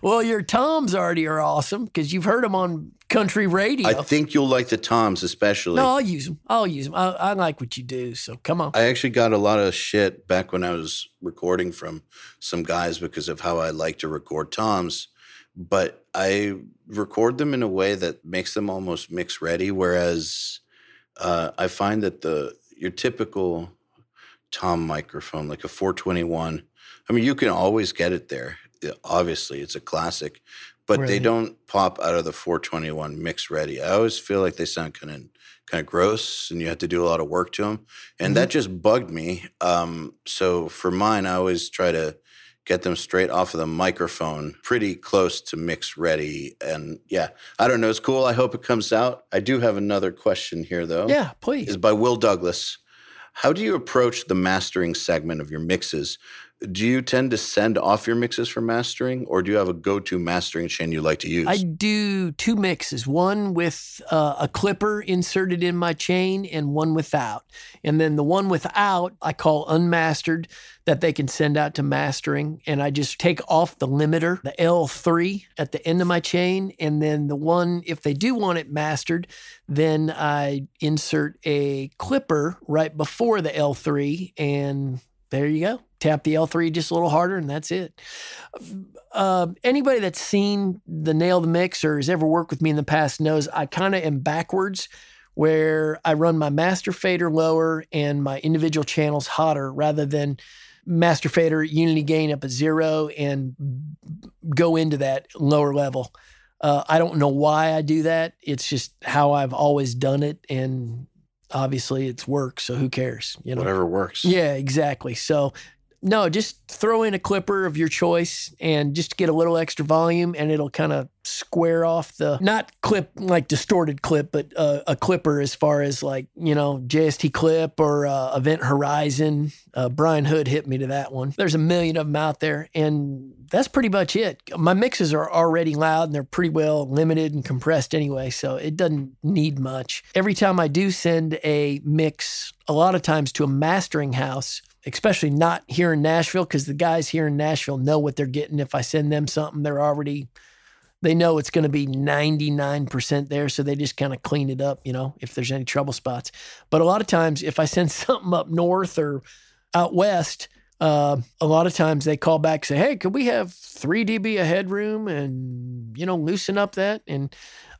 Well, your toms already are awesome because you've heard them on country radio. I think you'll like the toms, especially. no, I'll use them. I'll use them. I, I like what you do. So come on. I actually got a lot of shit back when I was recording from some guys because of how I like to record toms, but I record them in a way that makes them almost mix ready. Whereas uh, I find that the your typical tom microphone, like a 421, I mean, you can always get it there. Obviously, it's a classic, but they don't pop out of the 421 mix ready. I always feel like they sound kind of kind of gross, and you have to do a lot of work to them, and that just bugged me. Um, so for mine, I always try to get them straight off of the microphone, pretty close to mix ready. And yeah, I don't know. It's cool. I hope it comes out. I do have another question here, though yeah, please. is by Will Douglas. How do you approach the mastering segment of your mixes? Do you tend to send off your mixes for mastering, or do you have a go-to mastering chain you like to use? I do two mixes, one with uh, a clipper inserted in my chain and one without. And then the one without I call unmastered that they can send out to mastering. And I just take off the limiter, the L3 at the end of my chain. And then the one, if they do want it mastered, then I insert a clipper right before the L3 and there you go. Tap the L3 just a little harder, and that's it. Uh, anybody that's seen the Nail the Mix or has ever worked with me in the past knows I kind of am backwards, where I run my master fader lower and my individual channels hotter rather than master fader unity gain up at zero and go into that lower level. Uh, I don't know why I do that. It's just how I've always done it, and obviously it's work. So who cares? You know. Whatever works. Yeah, exactly. So, no, just throw in a clipper of your choice and just get a little extra volume, and it'll kind of square off the not clip like distorted clip, but uh, a clipper as far as like you know JST clip or uh, Event Horizon. Uh, Brian Hood hit me to that one. There's a million of them out there, and that's pretty much it. My mixes are already loud and they're pretty well limited and compressed anyway, so it doesn't need much. Every time I do send a mix, a lot of times to a mastering house, especially not here in Nashville, because the guys here in Nashville know what they're getting. If I send them something, they're already they know it's going to be 99% there so they just kind of clean it up you know if there's any trouble spots but a lot of times if i send something up north or out west uh, a lot of times they call back and say hey could we have 3 db of headroom and you know loosen up that and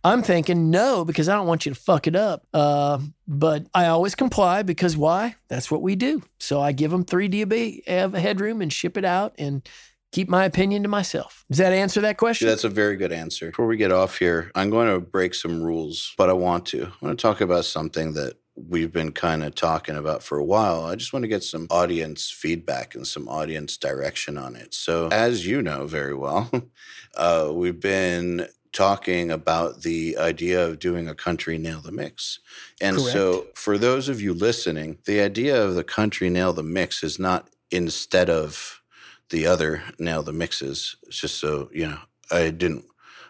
i'm thinking no because i don't want you to fuck it up uh, but i always comply because why that's what we do so i give them 3 db headroom and ship it out and keep my opinion to myself. Does that answer that question? That's a very good answer. Before we get off here, I'm going to break some rules, but I want to. I want to talk about something that we've been kind of talking about for a while. I just want to get some audience feedback and some audience direction on it. So, as you know very well, uh, we've been talking about the idea of doing a country nail the mix. And Correct. so, for those of you listening, the idea of the country nail the mix is not instead of the other nail the mixes. It's just so, you know, I didn't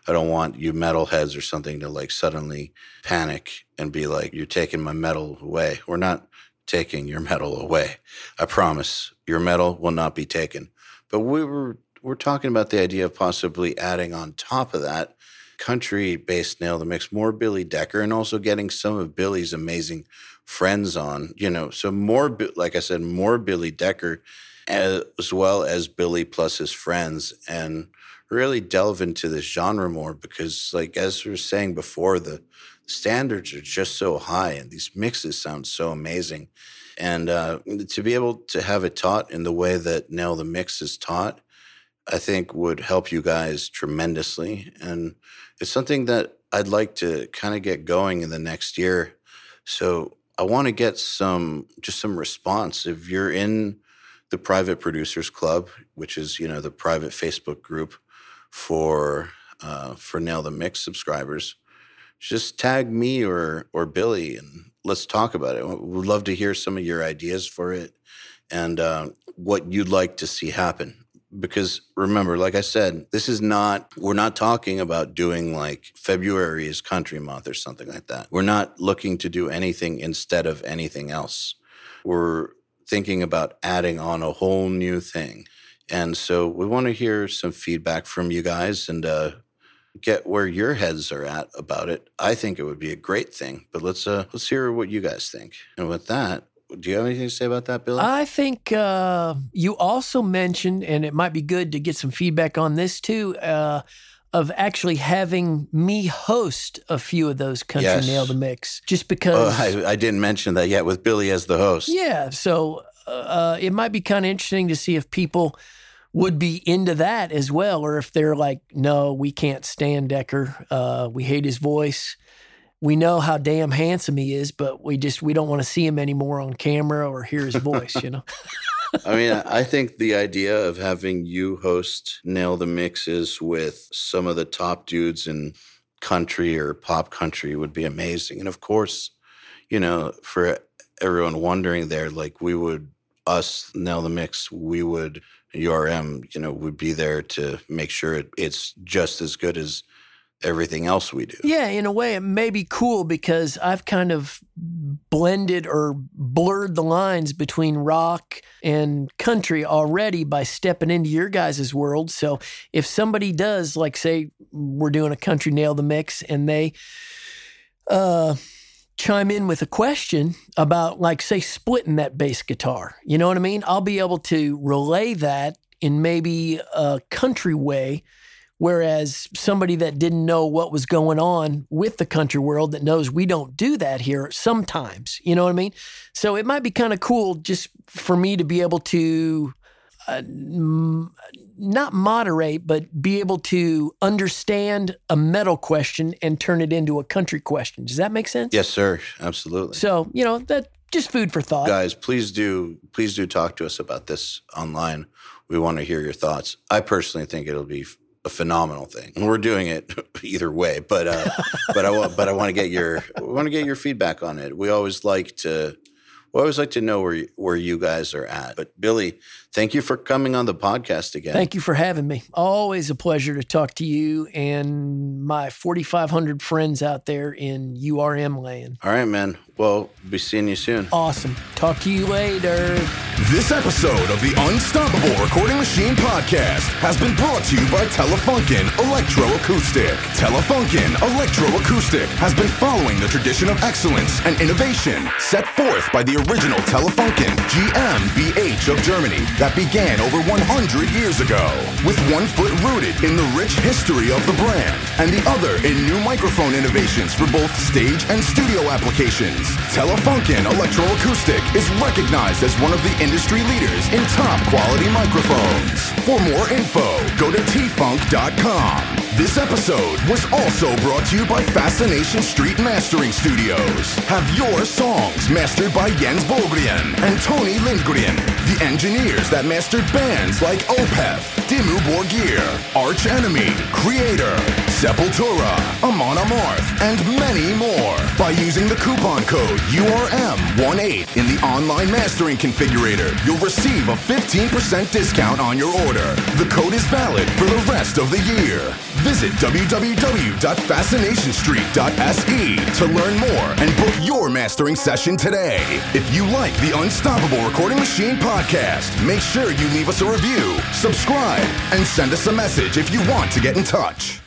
I don't want you metalheads or something to like suddenly panic and be like, you're taking my metal away. We're not taking your metal away. I promise your metal will not be taken. But we were we're talking about the idea of possibly adding on top of that country based nail the mix more Billy Decker and also getting some of Billy's amazing friends on, you know, so more like I said, more Billy Decker as well as Billy plus his friends and really delve into this genre more because like as we were saying before the standards are just so high and these mixes sound so amazing. And uh, to be able to have it taught in the way that nail the mix is taught i think would help you guys tremendously. And it's something that i'd like to kind of get going in the next year so i want to get some just some response if you're in the private producers club which is you know the private facebook group for uh, for Nail the Mix subscribers, just tag me or or Billy and let's talk about it. We'd love to hear some of your ideas for it and uh, what you'd like to see happen. Because remember, like I said, this is not, we're not talking about doing like February is country month or something like that. We're not looking to do anything instead of anything else. We're thinking about adding on a whole new thing. And so we want to hear some feedback from you guys and uh, get where your heads are at about it. I think it would be a great thing, but let's uh, let's hear what you guys think. And with that, do you have anything to say about that, Billy? I think uh, you also mentioned, and it might be good to get some feedback on this too, uh, of actually having me host a few of those country Yes. nail the mix, just oh, because. I, I didn't mention that yet with Billy as the host. Yeah, so uh, it might be kind of interesting to see if people would be into that as well, or if they're like, no, we can't stand Decker. Uh, we hate his voice. We know how damn handsome he is, but we just we don't want to see him anymore on camera or hear his voice. You know. I mean, I think the idea of having you host Nail the Mixes with some of the top dudes in country or pop country would be amazing. And of course, you know, for everyone wondering there, like we would, us, Nail the Mix, we would, URM, you know, would be there to make sure it, it's just as good as everything else we do. Yeah, in a way, it may be cool because I've kind of blended or blurred the lines between rock and country already by stepping into your guys' world. So if somebody does, like, say, we're doing a country nail the mix and they, uh, chime in with a question about like say splitting that bass guitar you know what i mean i'll be able to relay that in maybe a country way whereas somebody that didn't know what was going on with the country world that knows we don't do that here sometimes you know what i mean so it might be kind of cool just for me to be able to uh, m- not moderate, but be able to understand a metal question and turn it into a country question. Does that make sense? Yes, sir. Absolutely. So, you know, that just food for thought. guys please do please do talk to us about this online we want to hear your thoughts i personally think it'll be a phenomenal thing. And we're doing it either way but uh but i want but i want to get your want to get your feedback on it. We always like to we always like to know where where you guys are at. But billy thank you for coming on the podcast again Thank you for having me. Always a pleasure to talk to you and my 4,500 friends out there in URM land. all right man well be seeing you soon Awesome. Talk to you later. This episode of the Unstoppable Recording Machine podcast has been brought to you by Telefunken Electroacoustic. Telefunken Electroacoustic has been following the tradition of excellence and innovation set forth by the original Telefunken GmbH of Germany that began over 100 years ago. With one foot rooted in the rich history of the brand and the other in new microphone innovations for both stage and studio applications. Telefunken Electroacoustic is recognized as one of the industry leaders in top quality microphones. For more info, go to tfunk.com. This episode was also brought to you by Fascination Street Mastering Studios. Have your songs mastered by Jens Bogren and Tony Lindgren, the engineers that mastered bands like Opeth, Dimmu Borgir, Arch Enemy, Kreator, Sepultura, Amon Amarth, and many more by using the coupon code URM18 in the online mastering configurator. You'll receive a 15% discount on your order. The code is valid for the rest of the year. Visit www.fascinationstreet.se to learn more and book your mastering session today. If you like the Unstoppable Recording Machine podcast, make sure you leave us a review, subscribe, and send us a message if you want to get in touch.